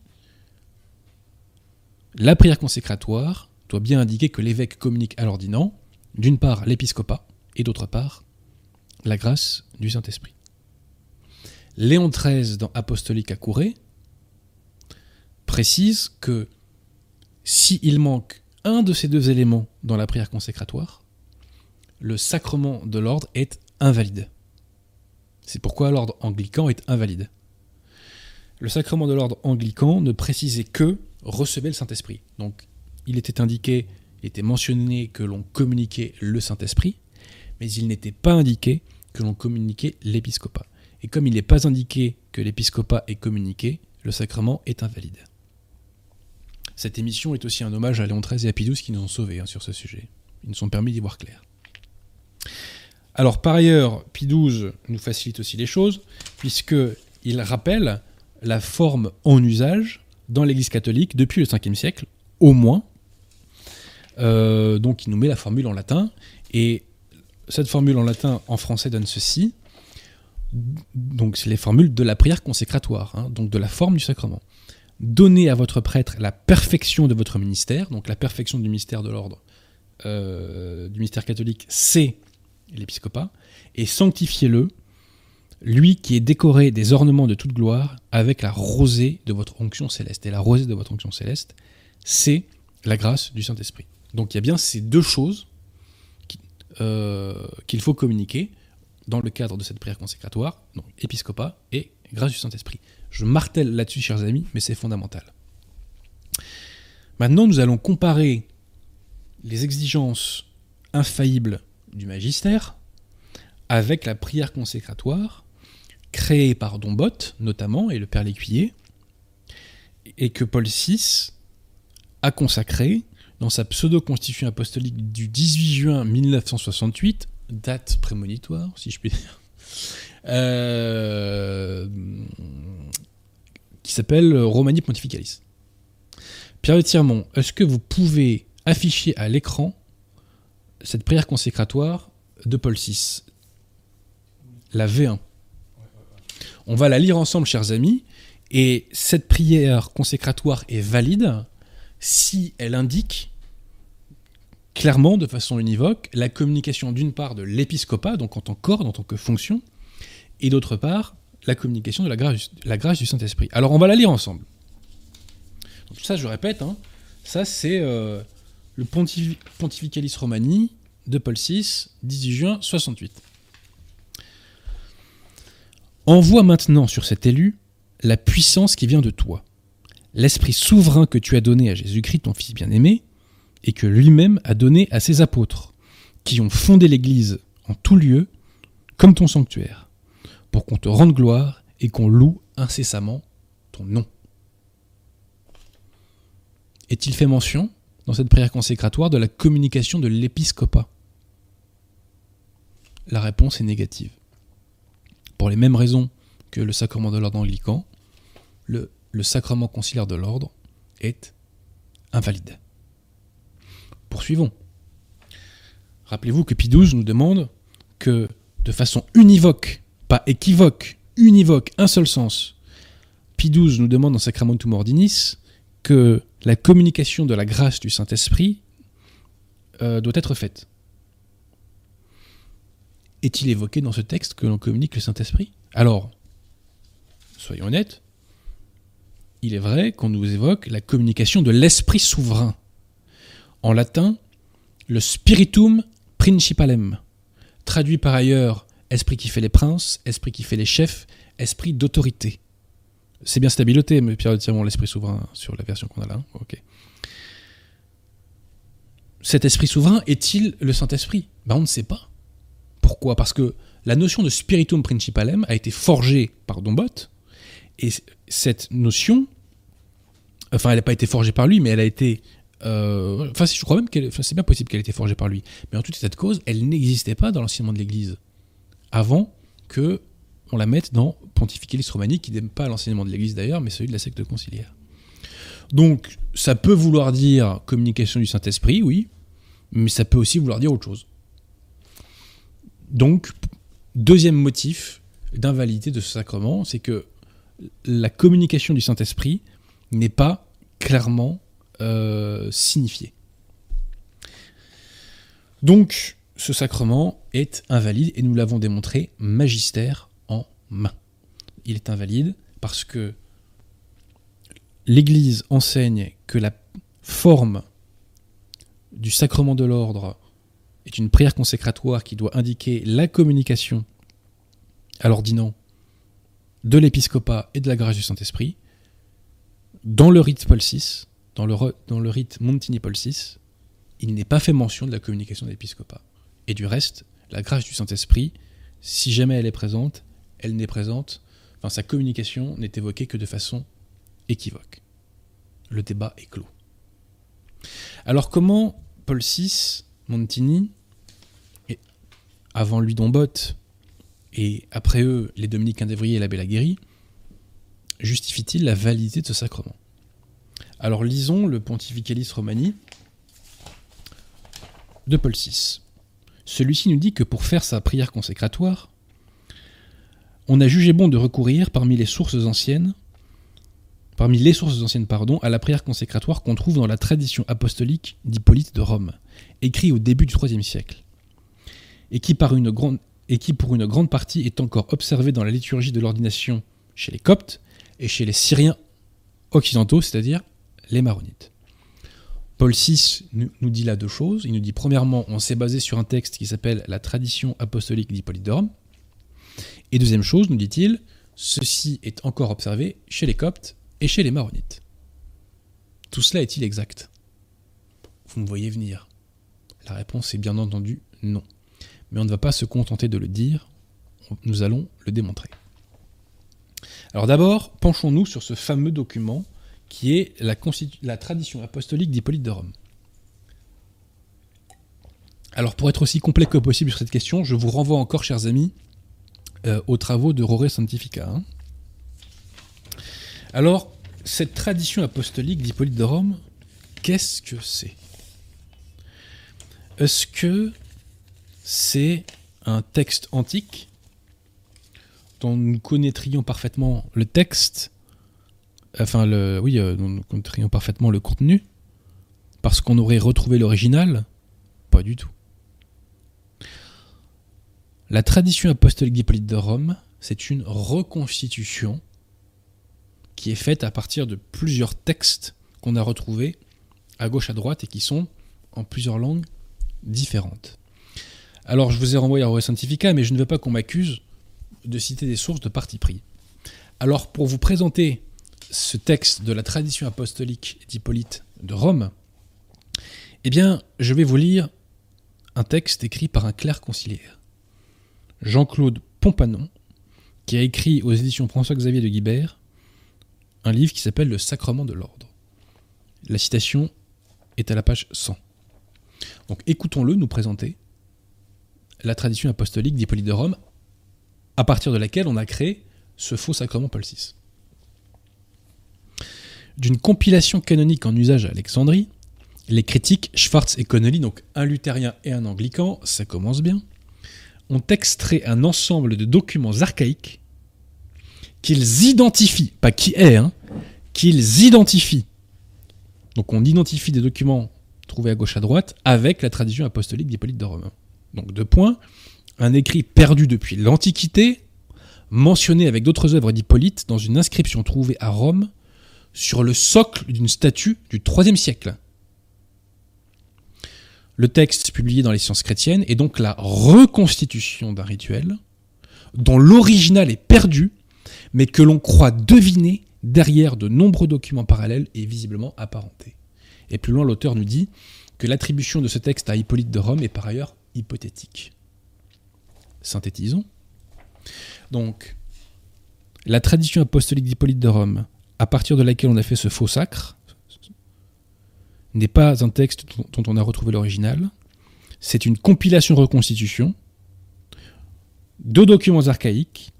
la prière consécratoire doit bien indiquer que l'évêque communique à l'ordinant, d'une part l'épiscopat, et d'autre part la grâce du Saint-Esprit. Léon XIII dans Apostolique à Couré précise que s'il manque un de ces deux éléments dans la prière consécratoire, le sacrement de l'ordre est invalide. C'est pourquoi l'ordre anglican est invalide. Le sacrement de l'ordre anglican ne précisait que recevoir le Saint-Esprit. Donc il était indiqué, il était mentionné que l'on communiquait le Saint-Esprit, mais il n'était pas indiqué que l'on communiquait l'épiscopat. Et comme il n'est pas indiqué que l'épiscopat est communiqué, le sacrement est invalide. Cette émission est aussi un hommage à Léon XIII et à XII qui nous ont sauvés hein, sur ce sujet. Ils nous ont permis d'y voir clair. Alors par ailleurs, XII nous facilite aussi les choses, puisqu'il rappelle la forme en usage dans l'Église catholique depuis le 5e siècle, au moins. Euh, donc il nous met la formule en latin, et cette formule en latin en français donne ceci. Donc c'est les formules de la prière consécratoire, hein, donc de la forme du sacrement. Donnez à votre prêtre la perfection de votre ministère, donc la perfection du ministère de l'ordre, euh, du ministère catholique, c'est l'épiscopat, et sanctifiez-le, lui qui est décoré des ornements de toute gloire, avec la rosée de votre onction céleste. Et la rosée de votre onction céleste, c'est la grâce du Saint-Esprit. Donc il y a bien ces deux choses euh, qu'il faut communiquer dans le cadre de cette prière consécratoire, donc épiscopat et grâce du Saint-Esprit. Je martèle là-dessus, chers amis, mais c'est fondamental. Maintenant, nous allons comparer les exigences infaillibles du magistère avec la prière consécratoire créée par Dombot notamment et le Père Lécuyer et que Paul VI a consacré dans sa pseudo-constitution apostolique du 18 juin 1968, date prémonitoire si je puis dire, euh, qui s'appelle Romani Pontificalis. Pierre de est-ce que vous pouvez afficher à l'écran cette prière consécratoire de Paul VI, la V1. On va la lire ensemble, chers amis, et cette prière consécratoire est valide si elle indique clairement, de façon univoque, la communication d'une part de l'épiscopat, donc en tant qu'ordre, en tant que fonction, et d'autre part, la communication de la grâce, du Saint-Esprit. Alors on va la lire ensemble. Ça, je répète, hein, ça c'est euh, le Pontificalis Romani de Paul VI, 18 juin 68. Envoie maintenant sur cet élu la puissance qui vient de toi, l'Esprit souverain que tu as donné à Jésus-Christ, ton Fils bien-aimé, et que lui-même a donné à ses apôtres, qui ont fondé l'Église en tout lieu, comme ton sanctuaire, pour qu'on te rende gloire et qu'on loue incessamment ton nom. Est-il fait mention, dans cette prière consécratoire, de la communication de l'épiscopat? La réponse est négative. Pour les mêmes raisons que le sacrement de l'ordre anglican, le, le sacrement conciliaire de l'ordre est invalide. Poursuivons. Rappelez-vous que Pie XII nous demande que, de façon univoque, pas équivoque, univoque, un seul sens, Pie XII nous demande dans Sacramentum Ordinis que la communication de la grâce du Saint-Esprit euh, doit être faite. Est-il évoqué dans ce texte que l'on communique le Saint-Esprit? Alors, soyons honnêtes, il est vrai qu'on nous évoque la communication de l'Esprit souverain. En latin, le spiritum principalem, traduit par ailleurs esprit qui fait les princes, esprit qui fait les chefs, esprit d'autorité. C'est bien stabiloté, mais Pierre de l'esprit souverain sur la version qu'on a là. Hein. Cet esprit souverain est-il le Saint-Esprit? Ben, On ne sait pas. Pourquoi? Parce que la notion de spiritum principalem a été forgée par Dombot, et cette notion, enfin, elle n'a pas été forgée par lui, mais elle a été. Euh, enfin, je crois même qu'elle. c'est bien possible qu'elle ait été forgée par lui. Mais en toute cette cause, elle n'existait pas dans l'enseignement de l'Église avant que on la mette dans Pontificalis Romani, qui n'aime pas l'enseignement de l'Église d'ailleurs, mais celui de la secte conciliaire. Donc, ça peut vouloir dire communication du Saint-Esprit, oui, mais ça peut aussi vouloir dire autre chose. Donc, deuxième motif d'invalidité de ce sacrement, c'est que la communication du Saint-Esprit n'est pas clairement euh, signifiée. Donc, ce sacrement est invalide et nous l'avons démontré magistère en main. Il est invalide parce que l'Église enseigne que la forme du sacrement de l'ordre est une prière consécratoire qui doit indiquer la communication à l'ordinant de l'épiscopat et de la grâce du Saint-Esprit, dans le rite Paul VI, dans le, dans le rite Montini Paul VI, il n'est pas fait mention de la communication de l'épiscopat. Et du reste, la grâce du Saint-Esprit, si jamais elle est présente, elle n'est présente, enfin sa communication n'est évoquée que de façon équivoque. Le débat est clos. Alors comment Paul VI, Montini, et avant lui Dombot, et après eux les Dominicains d'Evrier et l'abbé Laguérie, justifie-t-il la validité de ce sacrement? Alors lisons le Pontificalis Romani de Paul VI. Celui-ci nous dit que pour faire sa prière consécratoire, on a jugé bon de recourir parmi les sources anciennes, parmi les sources anciennes pardon, à la prière consécratoire qu'on trouve dans la tradition apostolique d'Hippolyte de Rome, écrit au début du IIIe siècle, et qui, par une grande, et qui pour une grande partie est encore observée dans la liturgie de l'ordination chez les Coptes et chez les Syriens occidentaux, c'est-à-dire les Maronites. Paul VI nous dit là deux choses. Il nous dit premièrement, on s'est basé sur un texte qui s'appelle la tradition apostolique Rome. Et deuxième chose, nous dit-il, ceci est encore observé chez les Coptes et chez les Maronites. Tout cela est-il exact? Vous me voyez venir. La réponse est bien entendu non. Mais on ne va pas se contenter de le dire, nous allons le démontrer. Alors d'abord, penchons-nous sur ce fameux document qui est la, tradition apostolique d'Hippolyte de Rome. Alors pour être aussi complet que possible sur cette question, je vous renvoie encore, chers amis, euh, aux travaux de Rore Santifica. Hein. Alors, cette tradition apostolique d'Hippolyte de Rome, qu'est-ce que c'est? Est-ce que c'est un texte antique dont nous connaîtrions parfaitement le texte enfin le, oui, euh, nous connaîtrions parfaitement le contenu, parce qu'on aurait retrouvé l'original Pas du tout. La tradition apostolique d'Hippolyte de Rome, c'est une reconstitution qui est faite à partir de plusieurs textes qu'on a retrouvés à gauche à droite et qui sont en plusieurs langues différentes. Alors je vous ai renvoyé à Res Scientifica, mais je ne veux pas qu'on m'accuse de citer des sources de parti pris. Alors pour vous présenter ce texte de la tradition apostolique d'Hippolyte de Rome, eh bien, je vais vous lire un texte écrit par un clerc conciliaire, Jean-Claude Pompanon, qui a écrit aux éditions François-Xavier de Guibert un livre qui s'appelle Le Sacrement de l'Ordre. La citation est à la page 100. Donc écoutons-le nous présenter la tradition apostolique d'Hippolyte de Rome, à partir de laquelle on a créé ce faux sacrement Paul VI. D'une compilation canonique en usage à Alexandrie, les critiques Schwartz et Connolly, donc un luthérien et un anglican, ça commence bien, ont extrait un ensemble de documents archaïques qu'ils identifient, pas qui est, hein, qu'ils identifient. Donc on identifie des documents trouvés à gauche à droite avec la tradition apostolique d'Hippolyte de Rome. Donc deux points, un écrit perdu depuis l'Antiquité, mentionné avec d'autres œuvres d'Hippolyte dans une inscription trouvée à Rome sur le socle d'une statue du IIIe siècle. Le texte publié dans les sciences chrétiennes est donc la reconstitution d'un rituel dont l'original est perdu, mais que l'on croit deviner derrière de nombreux documents parallèles et visiblement apparentés. Et plus loin, l'auteur nous dit que l'attribution de ce texte à Hippolyte de Rome est par ailleurs hypothétique. Synthétisons. Donc, la tradition apostolique d'Hippolyte de Rome, à partir de laquelle on a fait ce faux sacre, n'est pas un texte dont on a retrouvé l'original. C'est une compilation-reconstitution de documents archaïques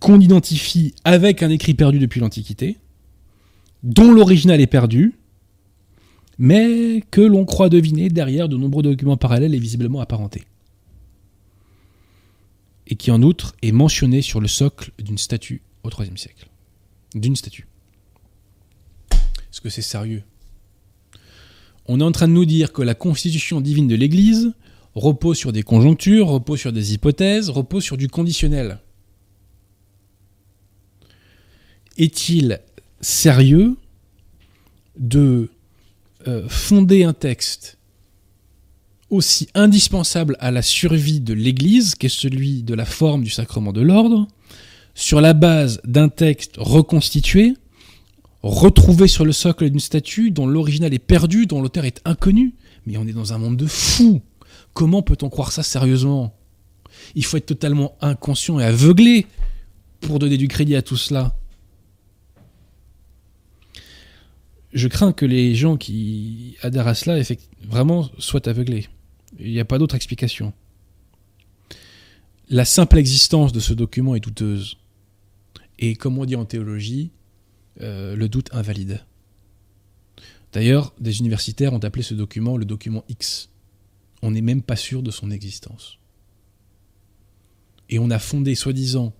qu'on identifie avec un écrit perdu depuis l'Antiquité, dont l'original est perdu, mais que l'on croit deviner derrière de nombreux documents parallèles et visiblement apparentés. Et qui en outre est mentionné sur le socle d'une statue au IIIe siècle. D'une statue. Est-ce que c'est sérieux? On est en train de nous dire que la constitution divine de l'Église repose sur des conjonctures, repose sur des hypothèses, repose sur du conditionnel. Est-il sérieux de euh, fonder un texte aussi indispensable à la survie de l'Église qu'est celui de la forme du sacrement de l'ordre, sur la base d'un texte reconstitué retrouvé sur le socle d'une statue dont l'original est perdu, dont l'auteur est inconnu. Mais on est dans un monde de fous. Comment peut-on croire ça sérieusement? Il faut être totalement inconscient et aveuglé pour donner du crédit à tout cela. Je crains que les gens qui adhèrent à cela vraiment soient aveuglés. Il n'y a pas d'autre explication. La simple existence de ce document est douteuse. Et comme on dit en théologie, euh, le doute invalide. D'ailleurs, des universitaires ont appelé ce document le document X. On n'est même pas sûr de son existence. Et on a fondé, soi-disant,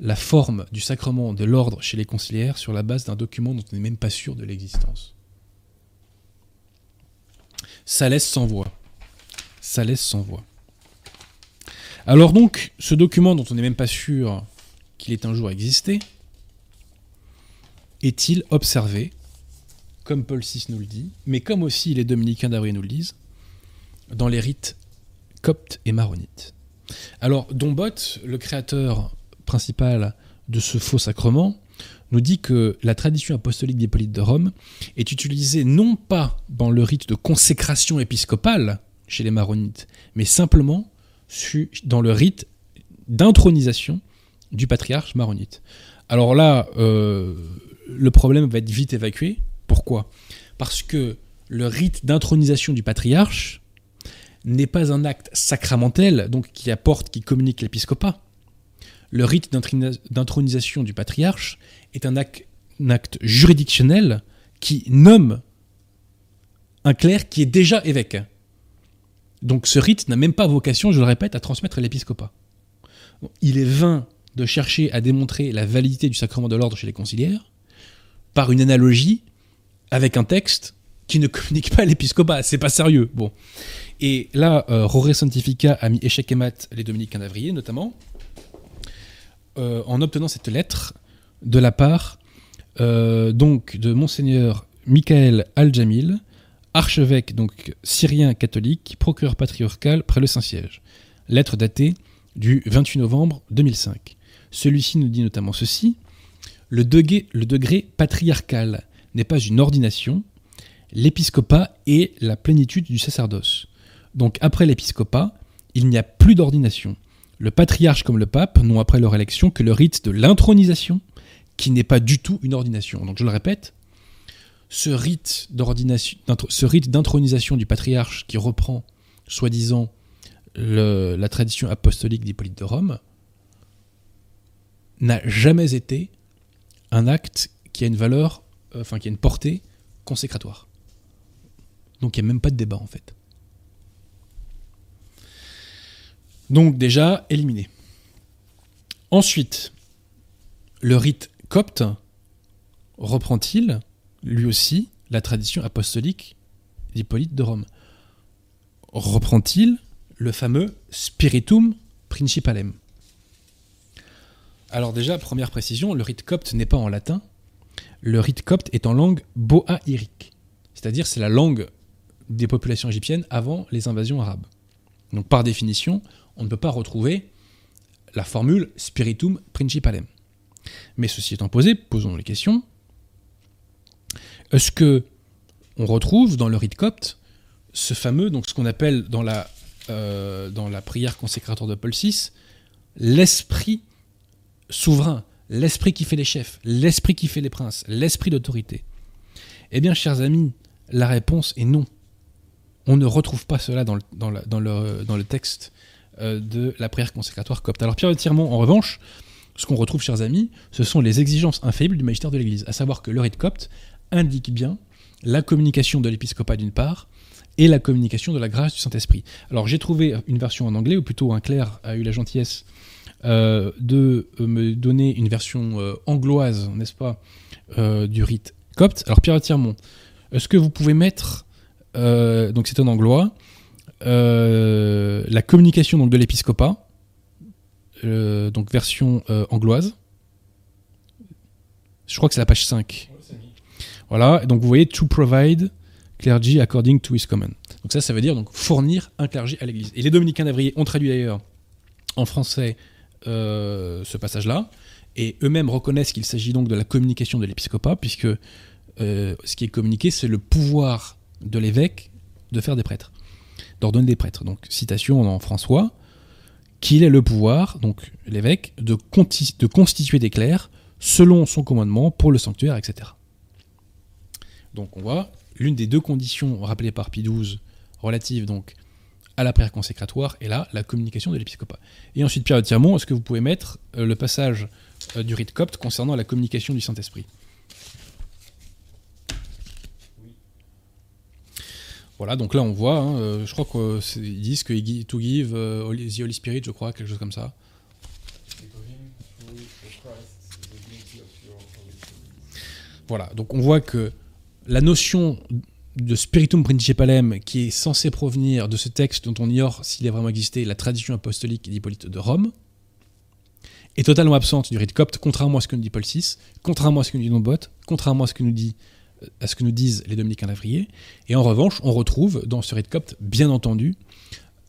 la forme du sacrement de l'ordre chez les conciliaires sur la base d'un document dont on n'est même pas sûr de l'existence. Ça laisse sans voix. Alors donc, ce document dont on n'est même pas sûr qu'il ait un jour existé, est-il observé, comme Paul VI nous le dit, mais comme aussi les dominicains d'Avril nous le disent, dans les rites coptes et maronites? Alors, Dombot, le créateur de ce faux sacrement, nous dit que la tradition apostolique d'Hippolyte de Rome est utilisée non pas dans le rite de consécration épiscopale chez les maronites, mais simplement dans le rite d'intronisation du patriarche maronite. Alors là, euh, le problème va être vite évacué. Pourquoi? Parce que le rite d'intronisation du patriarche n'est pas un acte sacramentel, donc qui apporte, qui communique l'épiscopat. Le rite d'intronisation du patriarche est un acte, juridictionnel qui nomme un clerc qui est déjà évêque. Donc ce rite n'a même pas vocation, je le répète, à transmettre l'épiscopat. Il est vain de chercher à démontrer la validité du sacrement de l'ordre chez les conciliaires, par une analogie avec un texte qui ne communique pas à l'épiscopat. C'est pas sérieux. Bon. Et là, euh, Roré Santifica a mis échec et mat les dominicains d'Avrier, notamment, euh, en obtenant cette lettre de la part euh, donc de Monseigneur Michael Al-Jamil, archevêque donc syrien catholique, procureur patriarcal près le Saint-Siège. Lettre datée du 28 novembre 2005. Celui-ci nous dit notamment ceci le degré, le degré patriarcal n'est pas une ordination, l'épiscopat est la plénitude du sacerdoce. Donc après l'épiscopat, il n'y a plus d'ordination. Le patriarche comme le pape n'ont après leur élection que le rite de l'intronisation, qui n'est pas du tout une ordination. Donc je le répète, ce rite d'intronisation du patriarche qui reprend, soi-disant, la tradition apostolique d'Hippolyte de Rome, n'a jamais été un acte qui a une valeur, euh, enfin qui a une portée consécratoire. Donc il n'y a même pas de débat en fait. Donc déjà éliminé. Ensuite, le rite copte reprend-il, lui aussi, la tradition apostolique d'Hippolyte de Rome? Reprend-il le fameux spiritum principalem? Alors déjà, première précision, le rite copte n'est pas en latin. Le rite copte est en langue boaïrique. C'est-à-dire c'est la langue des populations égyptiennes avant les invasions arabes. Donc par définition, on ne peut pas retrouver la formule spiritum principalem. Mais ceci étant posé, posons les questions. Est-ce que on retrouve dans le rite copte ce fameux, donc ce qu'on appelle dans la, euh, prière consécratoire de Paul VI, l'esprit souverain, l'esprit qui fait les chefs, l'esprit qui fait les princes, l'esprit d'autorité? Eh bien, chers amis, la réponse est non. On ne retrouve pas cela dans le, texte de la prière consécratoire copte. Alors, Pierre de en revanche, ce qu'on retrouve, chers amis, ce sont les exigences infaillibles du magistère de l'Église, à savoir que le rite copte indique bien la communication de l'épiscopat d'une part, et la communication de la grâce du Saint-Esprit. Alors j'ai trouvé une version en anglais, ou plutôt un clerc a eu la gentillesse euh, de euh, me donner une version euh, angloise, n'est-ce pas, du rite copte. Alors Pierre Tirmont, est-ce que vous pouvez mettre, donc c'est en anglois, la communication donc, de l'épiscopat, donc version angloise. Je crois que c'est la page 5. Voilà, donc vous voyez, to provide clergy according to his command. Donc ça, ça veut dire donc fournir un clergé à l'Église. Et les dominicains d'Avrier ont traduit d'ailleurs en français euh, ce passage-là, et eux-mêmes reconnaissent qu'il s'agit donc de la communication de l'épiscopat, puisque euh, ce qui est communiqué, c'est le pouvoir de l'évêque de faire des prêtres, d'ordonner des prêtres. Donc, citation en François, qu'il ait le pouvoir, donc l'évêque, de, constituer des clercs selon son commandement pour le sanctuaire, etc. Donc on voit l'une des deux conditions rappelées par Pie XII relative donc à la prière consécratoire, et là, la communication de l'épiscopat. Et ensuite, Pierre de est-ce que vous pouvez mettre euh, le passage euh, du rite copte concernant la communication du Saint-Esprit? Voilà, donc là on voit, hein, euh, je crois qu'ils disent que to give the Holy Spirit, je crois, quelque chose comme ça. Voilà, donc on voit que la notion de Spiritum Principalem qui est censé provenir de ce texte dont on ignore s'il a vraiment existé, la tradition apostolique d'Hippolyte de Rome, est totalement absente du rite copte, contrairement à ce que nous dit Paul VI, contrairement à ce que nous dit Nombot, contrairement à ce que nous, dit, euh, à ce que nous disent les dominicains d'Avrier. Et en revanche, on retrouve dans ce rite copte, bien entendu,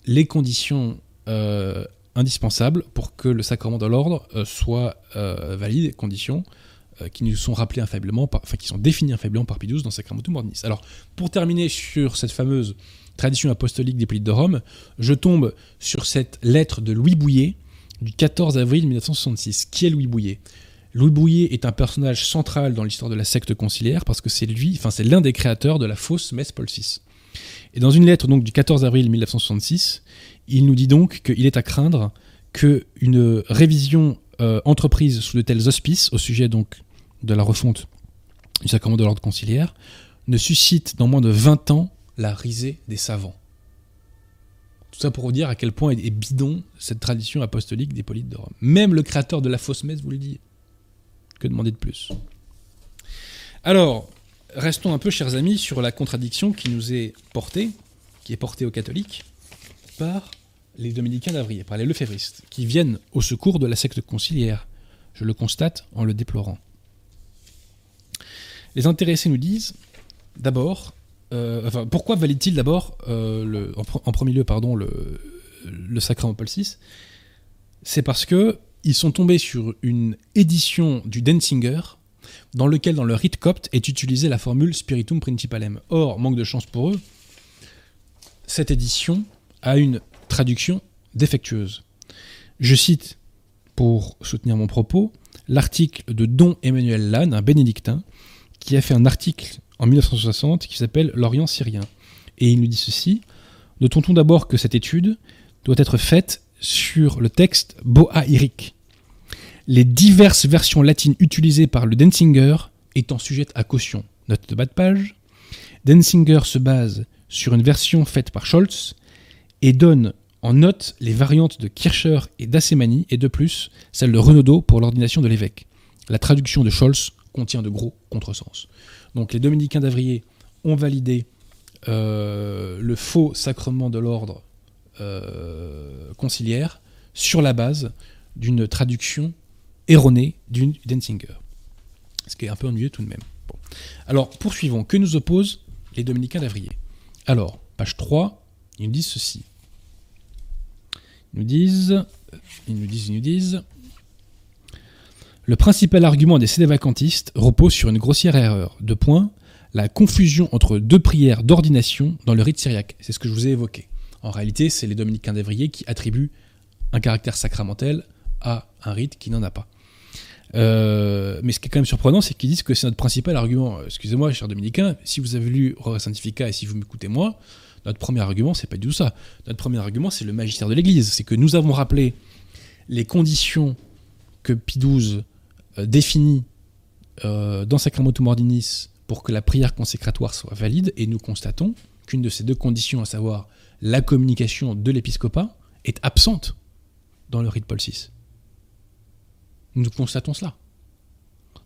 les conditions euh, indispensables pour que le sacrement de l'ordre euh, soit valide, conditions euh, qui nous sont rappelés infailliblement, enfin qui sont définis infailliblement par Pie XII dans Sacramentum Mornis. Alors, pour terminer sur cette fameuse tradition apostolique des Plites de Rome, je tombe sur cette lettre de Louis Bouillet du 14 avril 1966. Qui est Louis Bouillet? Louis Bouillet est un personnage central dans l'histoire de la secte conciliaire parce que c'est lui, enfin c'est l'un des créateurs de la fausse messe Paul VI. Et dans une lettre donc du 14 avril 1966, il nous dit donc qu'il est à craindre qu'une révision euh, entreprise sous de tels auspices au sujet donc de la refonte du sacrement de l'ordre conciliaire ne suscite dans moins de 20 ans la risée des savants. Tout ça pour vous dire à quel point est bidon cette tradition apostolique des polites de Rome. Même le créateur de la fausse messe vous le dit. Que demander de plus Alors, restons un peu, chers amis, sur la contradiction qui nous est portée, qui est portée aux catholiques, par les dominicains d'Avrier, par les lefévristes, qui viennent au secours de la secte conciliaire. Je le constate en le déplorant. Les intéressés nous disent, d'abord, euh, enfin, pourquoi valide-t-il d'abord, euh, en, premier lieu, pardon, le, le sacrement Paul VI C'est parce que ils sont tombés sur une édition du Denzinger dans lequel, dans le rite copte, est utilisée la formule Spiritum Principalem. Or, manque de chance pour eux, cette édition a une traduction défectueuse. Je cite, pour soutenir mon propos, l'article de Don Emmanuel Lannes, un bénédictin, qui a fait un article en 1960 qui s'appelle L'Orient syrien. Et il nous dit ceci Notons d'abord que cette étude doit être faite sur le texte Boaïrique, les diverses versions latines utilisées par le Denzinger étant sujettes à caution. Note de bas de page. Denzinger se base sur une version faite par Scholz et donne en note les variantes de Kircher et d'Assemani et de plus celle de Renaudot pour l'ordination de l'évêque. La traduction de Scholz contient de gros contresens. Donc les dominicains d'Avrier ont validé euh, le faux sacrement de l'ordre conciliaire sur la base d'une traduction erronée d'une Denzinger. Ce qui est un peu ennuyeux tout de même. Alors, poursuivons. Que nous opposent les dominicains d'Avrier? Alors, page 3, ils nous disent ceci. Ils nous disent, ils nous disent, ils nous disent, le principal argument des sédévacantistes repose sur une grossière erreur. De point, la confusion entre deux prières d'ordination dans le rite syriaque. C'est ce que je vous ai évoqué. En réalité, c'est les dominicains d'Avrier qui attribuent un caractère sacramentel à un rite qui n'en a pas. Euh, mais ce qui est quand même surprenant, c'est qu'ils disent que c'est notre principal argument. Euh, excusez-moi, cher dominicain, si vous avez lu Rora Sanctifica et si vous m'écoutez moi, notre premier argument, c'est pas du tout ça. Notre premier argument, c'est le magistère de l'Église. C'est que nous avons rappelé les conditions que Pie XII euh, définit dans Sacramentum Ordinis pour que la prière consécratoire soit valide, et nous constatons qu'une de ces deux conditions, à savoir la communication de l'épiscopat, est absente dans le rite Paul VI. Nous constatons cela.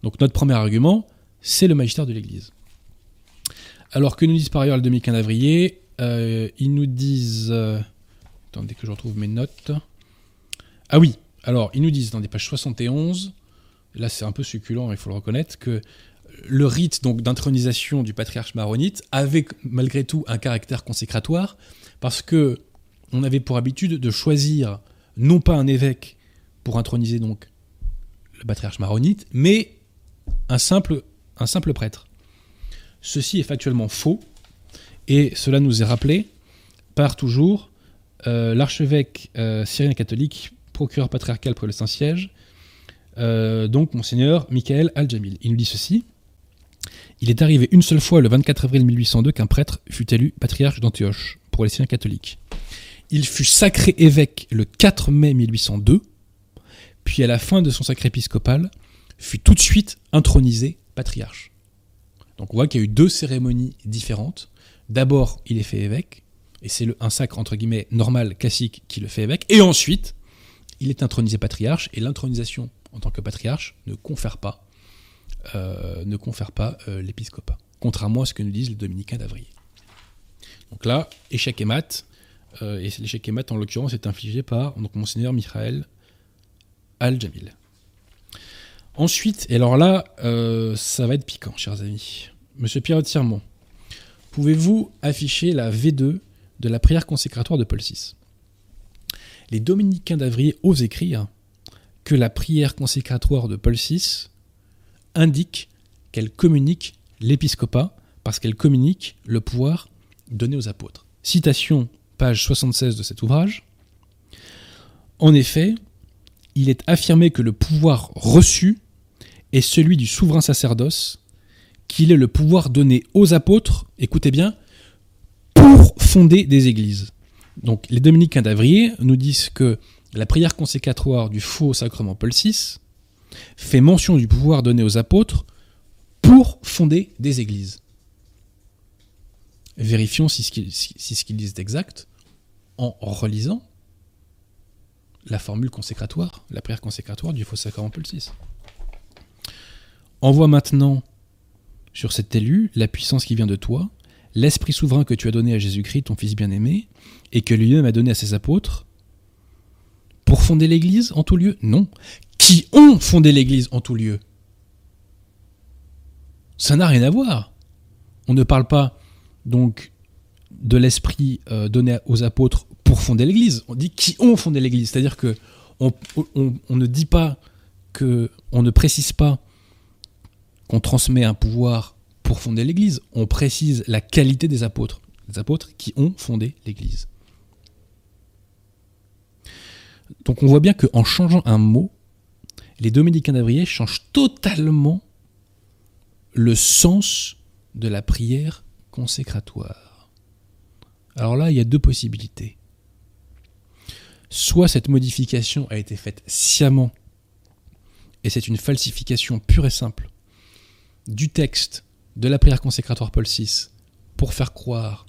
Donc notre premier argument, c'est le magistère de l'Église. Alors que nous disent par ailleurs le d'Avrier euh, Ils nous disent... Euh, attendez que je retrouve mes notes. Ah oui, alors ils nous disent dans des pages 71, là c'est un peu succulent, il faut le reconnaître, que le rite donc d'intronisation du patriarche maronite avait malgré tout un caractère consécratoire parce que on avait pour habitude de choisir non pas un évêque pour introniser donc le patriarche maronite, mais un simple, prêtre. Ceci est factuellement faux, et cela nous est rappelé par toujours euh, l'archevêque euh, syrien catholique, procureur patriarcal pour le Saint-Siège, euh, donc monseigneur Michael Al-Jamil. Il nous dit ceci il est arrivé une seule fois le 24 avril 1802 qu'un prêtre fut élu patriarche d'Antioche les Syriens catholiques. Il fut sacré évêque le 4 mai 1802, puis à la fin de son sacré épiscopal, fut tout de suite intronisé patriarche. Donc on voit qu'il y a eu deux cérémonies différentes. D'abord, il est fait évêque, et c'est un sacre entre guillemets normal, classique, qui le fait évêque, et ensuite, il est intronisé patriarche, et l'intronisation en tant que patriarche ne confère pas euh, euh, l'épiscopat, contrairement à ce que nous disent les dominicains d'Avrier. Donc là, échec et mat, euh, et l'échec et mat en l'occurrence est infligé par donc, Monseigneur Michael Al-Jamil. Ensuite, et alors là, ça va être piquant, chers amis. Monsieur Pierre Tirmont, pouvez-vous afficher la V2 de la prière consécratoire de Paul VI Les dominicains d'Avrier osent écrire que la prière consécratoire de Paul VI indique qu'elle communique l'épiscopat parce qu'elle communique le pouvoir donné aux apôtres. Citation, page 76 de cet ouvrage. En effet, il est affirmé que le pouvoir reçu est celui du souverain sacerdoce, qu'il est le pouvoir donné aux apôtres, écoutez bien, pour fonder des églises. Donc les dominicains d'Avrier nous disent que la prière consécratoire du faux sacrement Paul VI fait mention du pouvoir donné aux apôtres pour fonder des églises. Vérifions si ce qu'ils disent est exact en relisant la formule consécratoire, la prière consécratoire du faux VI. Envoie maintenant sur cet élu la puissance qui vient de toi, l'esprit souverain que tu as donné à Jésus-Christ, ton Fils bien-aimé, et que lui-même a donné à ses apôtres, pour fonder l'Église en tout lieu Non, qui ont fondé l'Église en tout lieu? Ça n'a rien à voir. On ne parle pas donc de l'esprit euh, donné aux apôtres pour fonder l'Église. On dit qui ont fondé l'Église, c'est-à-dire que On, ne dit pas que, on ne précise pas qu'on transmet un pouvoir pour fonder l'Église. On précise la qualité des apôtres, des apôtres qui ont fondé l'Église. Donc on voit bien qu'en changeant un mot, les dominicains d'Avrier changent totalement le sens de la prière consécratoire. Alors là, il y a deux possibilités. Soit cette modification a été faite sciemment, et c'est une falsification pure et simple du texte de la prière consécratoire Paul VI pour faire croire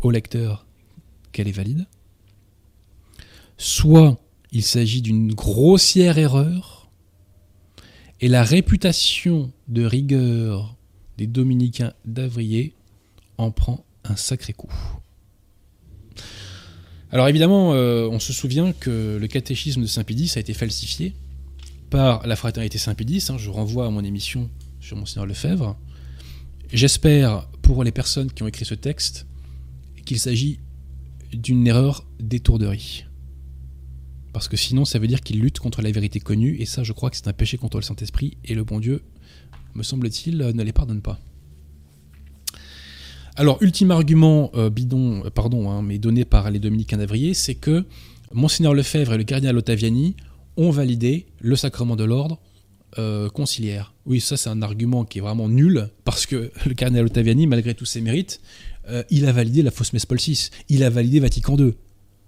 au lecteur qu'elle est valide. Soit il s'agit d'une grossière erreur, et la réputation de rigueur des dominicains d'Avrier en prend un sacré coup. Alors évidemment, euh, on se souvient que le catéchisme de Saint-Pédis a été falsifié par la fraternité Saint-Pédis. hein, je renvoie à mon émission sur Monseigneur Lefebvre. J'espère pour les personnes qui ont écrit ce texte qu'il s'agit d'une erreur d'étourderie. Parce que sinon, ça veut dire qu'ils luttent contre la vérité connue, et ça, je crois que c'est un péché contre le Saint-Esprit, et le bon Dieu, me semble-t-il, ne les pardonne pas. Alors, ultime argument euh, bidon, euh, pardon, hein, mais donné par les dominicains d'Avrier, c'est que Monseigneur Lefebvre et le cardinal Ottaviani ont validé le sacrement de l'ordre euh, conciliaire. Oui, ça c'est un argument qui est vraiment nul, parce que le cardinal Ottaviani, malgré tous ses mérites, il a validé la fausse messe Paul VI, il a validé Vatican II.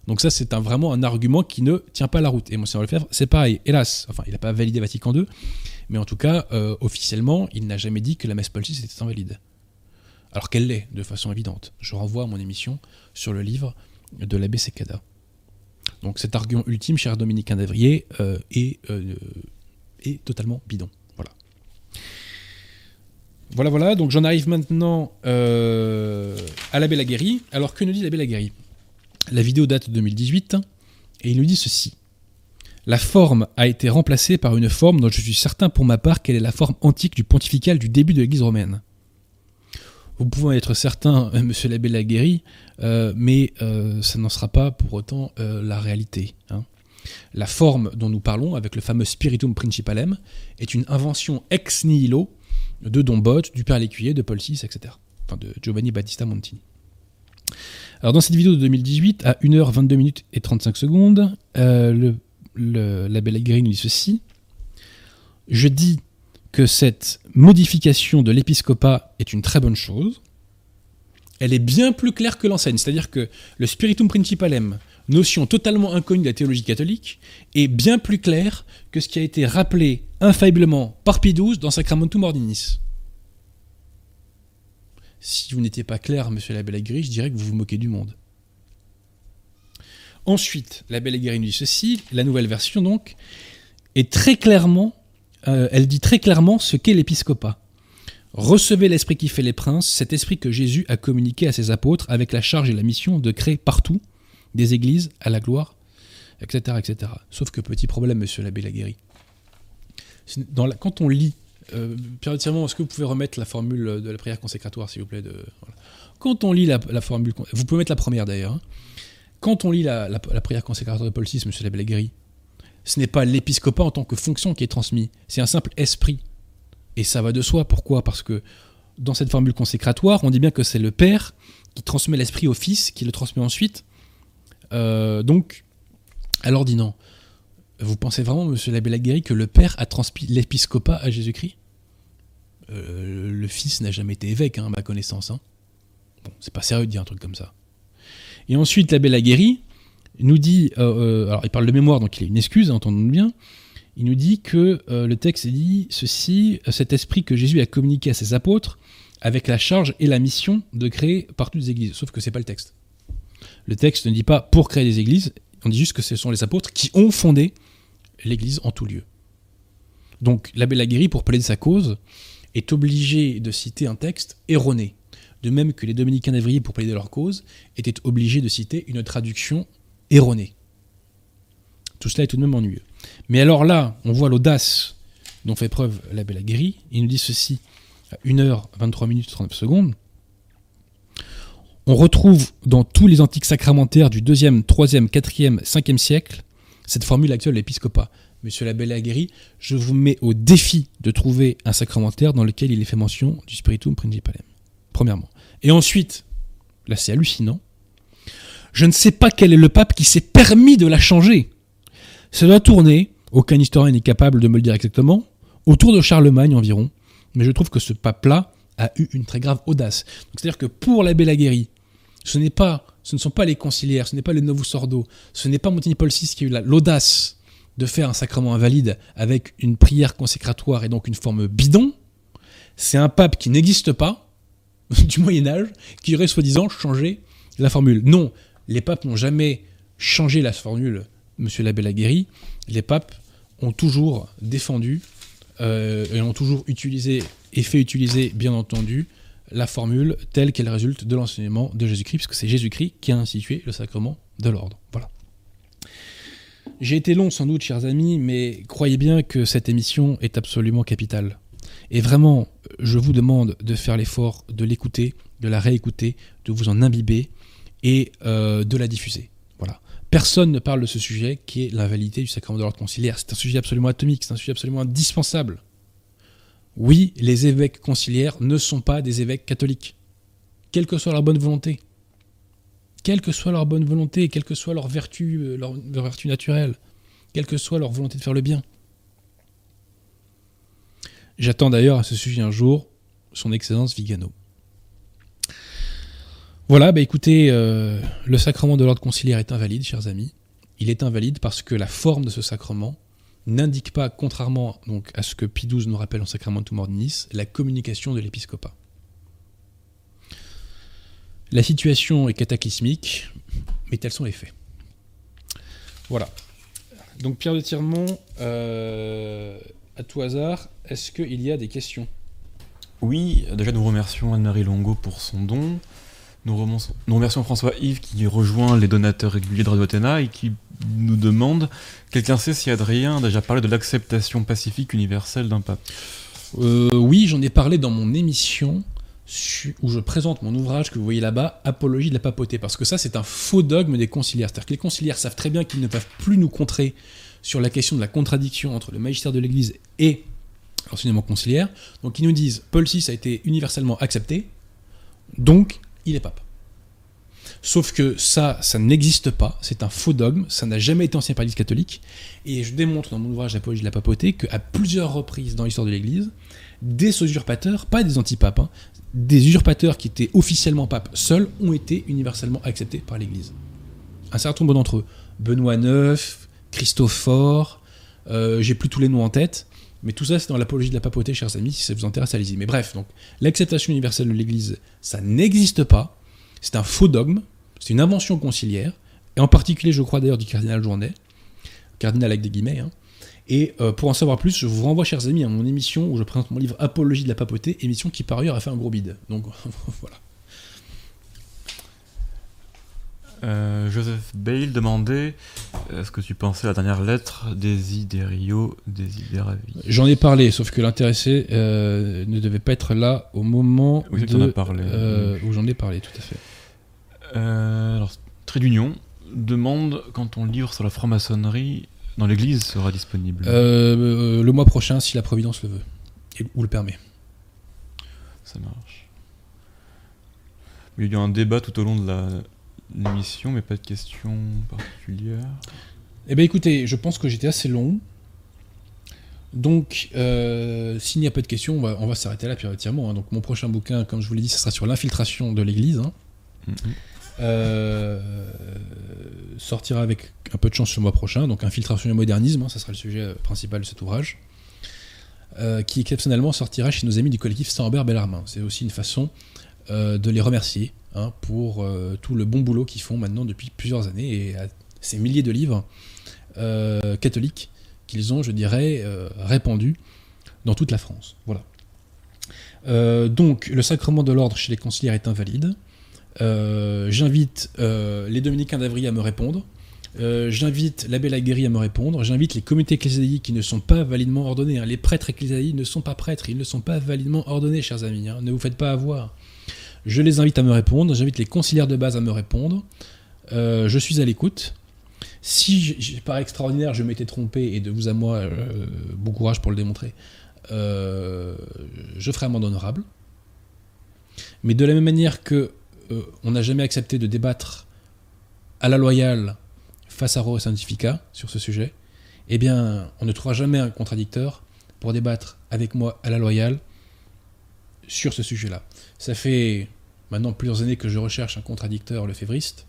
Donc ça c'est vraiment un argument qui ne tient pas la route. Et Monseigneur Lefebvre, c'est pareil, hélas, enfin il n'a pas validé Vatican II, mais en tout cas, officiellement, il n'a jamais dit que la messe Paul VI était invalide. Alors qu'elle l'est, de façon évidente. Je renvoie à mon émission sur le livre de l'abbé Secada. Donc cet argument ultime, cher Dominicain d'Avrier, euh, est, euh, est totalement bidon. Voilà. Voilà, voilà. Donc j'en arrive maintenant euh, à l'abbé Laguéry. Alors que nous dit l'abbé Laguéry La vidéo date de 2018 et il nous dit ceci. La forme a été remplacée par une forme dont je suis certain pour ma part qu'elle est la forme antique du pontifical du début de l'Église romaine. Vous pouvez être certain, euh, monsieur l'abbé Laguéry, euh, mais euh, ça n'en sera pas pour autant la réalité. hein. La forme dont nous parlons, avec le fameux Spiritum Principalem, est une invention ex nihilo de Don Bott, du Père Lécuyer, de Paul VI, etc. Enfin, de Giovanni Battista Montini. Alors, dans cette vidéo de 2018, à 1h22 minutes et 35 secondes, le, l'abbé nous dit ceci. Je dis que cette modification de l'épiscopat est une très bonne chose. Elle est bien plus claire que l'enseigne, c'est-à-dire que le Spiritum Principalem, notion totalement inconnue de la théologie catholique, est bien plus clair que ce qui a été rappelé infailliblement par Pie dans Sacramentum Ordinis. Si vous n'étiez pas clair, monsieur l'abbé Laguéry, je dirais que vous vous moquez du monde. Ensuite, l'abbé Laguéry nous dit ceci, la nouvelle version donc, est très clairement euh, elle dit très clairement ce qu'est l'épiscopat. Recevez l'esprit qui fait les princes, cet esprit que Jésus a communiqué à ses apôtres avec la charge et la mission de créer partout des églises à la gloire, etc. etc. Sauf que petit problème, monsieur l'abbé Laguéry. C'est- Dans la- quand on lit, euh, Tiremont, est-ce que vous pouvez remettre la formule de la prière consécratoire, s'il vous plaît de. Quand on lit la, formule, vous pouvez mettre la première d'ailleurs, hein. quand on lit la, prière consécratoire de Paul VI, monsieur l'abbé Laguéry, ce n'est pas l'épiscopat en tant que fonction qui est transmis, c'est un simple esprit. Et ça va de soi. Pourquoi? Parce que dans cette formule consécratoire, on dit bien que c'est le Père qui transmet l'esprit au Fils, qui le transmet ensuite. Euh, donc, à l'ordinant, vous pensez vraiment, monsieur l'abbé Laguéry, que le Père a transmis l'épiscopat à Jésus-Christ? Euh, Le Fils n'a jamais été évêque, hein, à ma connaissance. hein. Bon, c'est pas sérieux de dire un truc comme ça. Et ensuite, l'abbé Laguéry, nous dit, euh, euh, alors il parle de mémoire, donc il a une excuse, hein, entendons bien. Il nous dit que euh, le texte dit ceci, cet esprit que Jésus a communiqué à ses apôtres, avec la charge et la mission de créer partout des églises. Sauf que c'est pas le texte. Le texte ne dit pas pour créer des églises, on dit juste que ce sont les apôtres qui ont fondé l'église en tout lieu. Donc l'abbé Laguéry, pour plaider sa cause, est obligé de citer un texte erroné. De même que les dominicains d'Avrier, pour plaider leur cause, étaient obligés de citer une traduction erronée. Tout cela est tout de même ennuyeux. Mais alors là, on voit l'audace dont fait preuve l'abbé Laguéry. Il nous dit ceci à 1h23 minutes 39 secondes. On retrouve dans tous les antiques sacramentaires du 2e, 3e, 4e, 5e siècle cette formule actuelle de l'épiscopat. Monsieur l'abbé Laguerre, je vous mets au défi de trouver un sacramentaire dans lequel il est fait mention du spiritum principalem. Premièrement. Et ensuite, là c'est hallucinant, je ne sais pas quel est le pape qui s'est permis de la changer. Ça doit tourner, aucun historien n'est capable de me le dire exactement, autour de Charlemagne environ, mais je trouve que ce pape-là a eu une très grave audace. C'est-à-dire que pour l'abbé pas, ce ne sont pas les conciliaires, ce n'est pas les Novus Ordo, ce n'est pas Montigny Paul VI qui a eu l'audace de faire un sacrement invalide avec une prière consécratoire et donc une forme bidon. C'est un pape qui n'existe pas, du Moyen Âge, qui aurait soi-disant changé la formule. Non, les papes n'ont jamais changé la formule, monsieur l'abbé Laguerre. Les papes ont toujours défendu euh, et ont toujours utilisé et fait utiliser, bien entendu, la formule telle qu'elle résulte de l'enseignement de Jésus-Christ, puisque c'est Jésus-Christ qui a institué le sacrement de l'ordre. Voilà. J'ai été long sans doute, chers amis, mais croyez bien que cette émission est absolument capitale. Et vraiment, je vous demande de faire l'effort de l'écouter, de la réécouter, de vous en imbiber et euh, de la diffuser. Voilà. Personne ne parle de ce sujet qui est l'invalidité du sacrement de l'ordre conciliaire. C'est un sujet absolument atomique, c'est un sujet absolument indispensable. Oui, les évêques conciliaires ne sont pas des évêques catholiques, quelle que soit leur bonne volonté. Quelle que soit leur bonne volonté, quelle que soit leur vertu, euh, leur, leur vertu naturelle, quelle que soit leur volonté de faire le bien. J'attends d'ailleurs à ce sujet un jour son Excellence Vigano. Voilà, bah écoutez, euh, le sacrement de l'ordre conciliaire est invalide, chers amis. Il est invalide parce que la forme de ce sacrement n'indique pas, contrairement donc, à ce que Pie XII nous rappelle en Sacramentum Ordinis, la communication de l'épiscopat. La situation est cataclysmique, mais tels sont les faits. Voilà. Donc Pierre de Tirmont, euh, à tout hasard, est-ce qu'il y a des questions? Oui, déjà nous remercions Anne-Marie Longo pour son don. Nous, remercions, François Yves qui rejoint les donateurs réguliers de Radio Athéna et qui nous demande quelqu'un sait si Adrien a déjà parlé de l'acceptation pacifique universelle d'un pape? Euh, Oui, j'en ai parlé dans mon émission où je présente mon ouvrage que vous voyez là-bas, Apologie de la papauté, parce que ça c'est un faux dogme des conciliaires. C'est-à-dire que les conciliaires savent très bien qu'ils ne peuvent plus nous contrer sur la question de la contradiction entre le magistère de l'Église et l'enseignement conciliaire. Donc ils nous disent Paul VI a été universellement accepté, donc il est pape. Sauf que ça, ça n'existe pas, c'est un faux dogme, ça n'a jamais été enseigné par l'Église catholique, et je démontre dans mon ouvrage Apologie de la papauté qu'à plusieurs reprises dans l'histoire de l'Église, des usurpateurs, pas des antipapes, hein, des usurpateurs qui étaient officiellement papes seuls ont été universellement acceptés par l'Église. Un certain nombre d'entre eux, Benoît IX, Christophore, euh, j'ai plus tous les noms en tête, mais tout ça c'est dans l'apologie de la papauté, chers amis, si ça vous intéresse, allez-y. Mais bref, donc l'acceptation universelle de l'Église, ça n'existe pas, c'est un faux dogme, c'est une invention conciliaire, et en particulier, je crois d'ailleurs, du cardinal Journet, cardinal avec des guillemets. hein. Et euh, pour en savoir plus, je vous renvoie, chers amis, à mon émission où je présente mon livre Apologie de la papauté, émission qui par ailleurs a fait un gros bide. Donc voilà. Euh, Joseph Bale demandait est-ce que tu pensais à la dernière lettre Desiderio Desideravi J'en ai parlé, sauf que l'intéressé euh, ne devait pas être là au moment Oui, de, parlé. euh, où j'en ai parlé, tout à fait. Euh, alors, Trait d'Union demande quand ton livre sur la franc-maçonnerie dans l'église sera disponible. Euh, euh, le mois prochain, si la Providence le veut, et, ou le permet. Ça marche. Il y a eu un débat tout au long de la- l'émission, mais pas de questions particulières. Eh bien écoutez, je pense que j'étais assez long. Donc, euh, s'il n'y a pas de questions, on va, on va s'arrêter là, Pierre Tirement. hein. Donc, mon prochain bouquin, comme je vous l'ai dit, ce sera sur l'infiltration de l'Église. hein. Mhm. Euh, sortira avec un peu de chance le mois prochain. Donc, infiltration et modernisme, hein, ça sera le sujet euh, principal de cet ouvrage. Euh, qui exceptionnellement sortira chez nos amis du collectif Saint-Robert Bellarmin. C'est aussi une façon de les remercier hein, pour euh, tout le bon boulot qu'ils font maintenant depuis plusieurs années et à ces milliers de livres euh, catholiques qu'ils ont, je dirais, euh, répandus dans toute la France. Voilà. Donc, le sacrement de l'ordre chez les conciliaires est invalide. J'invite les dominicains d'Avry à me répondre. J'invite l'abbé Laguerre à me répondre. J'invite les communautés ecclésiastiques qui ne sont pas validement ordonnés. hein. Les prêtres ecclésiastiques ne sont pas prêtres, ils ne sont pas validement ordonnés, chers amis. hein. Ne vous faites pas avoir. Je les invite à me répondre. J'invite les conciliaires de base à me répondre. Euh, je suis à l'écoute. Si par extraordinaire je m'étais trompé et de vous à moi, euh, bon courage pour le démontrer, euh, je ferai amende honorable. Mais de la même manière que on n'a jamais accepté de débattre à la loyale face à Rho Scientifica sur ce sujet, eh bien, on ne trouvera jamais un contradicteur pour débattre avec moi à la loyale sur ce sujet-là. Ça fait maintenant plusieurs années que je recherche un contradicteur lefévriste.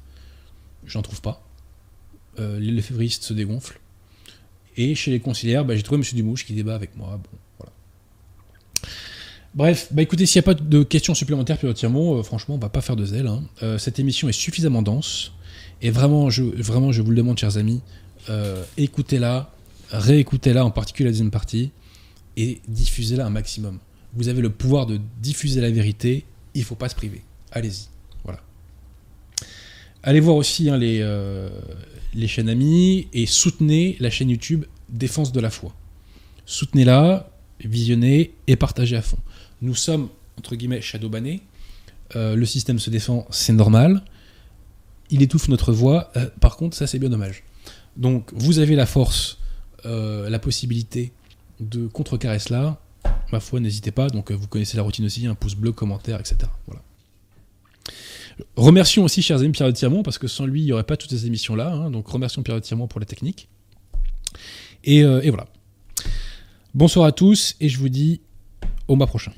J'en trouve pas. Euh, les se dégonflent. Et chez les conciliaires, bah, j'ai trouvé M. Dumouche qui débat avec moi. Bon, voilà. Bref, bah écoutez, s'il n'y a pas de questions supplémentaires, Pierre Tirmont, euh, franchement, on va pas faire de zèle. hein. Euh, cette émission est suffisamment dense. Et vraiment, je, vraiment, je vous le demande, chers amis, euh, écoutez-la, réécoutez-la, en particulier la deuxième partie, et diffusez-la un maximum. Vous avez le pouvoir de diffuser la vérité, il faut pas se priver. Allez-y. Voilà. Allez voir aussi hein, les, euh, les chaînes amies et soutenez la chaîne YouTube Défense de la foi. Soutenez-la, visionnez et partagez à fond. Nous sommes, entre guillemets, shadowbannés. Euh, le système se défend, c'est normal. Il étouffe notre voix. Euh, par contre, ça, c'est bien dommage. Donc, vous avez la force, la possibilité de contrecarrer cela. Ma foi, n'hésitez pas. Donc, euh, vous connaissez la routine aussi un pouce bleu, commentaire, etc. Voilà. Remercions aussi, chers amis, Pierre de Tirmont, parce que sans lui, il n'y aurait pas toutes ces émissions-là. hein. donc, remercions Pierre de Tirmont pour la technique. Euh, et voilà. Bonsoir à tous, et je vous dis au mois prochain.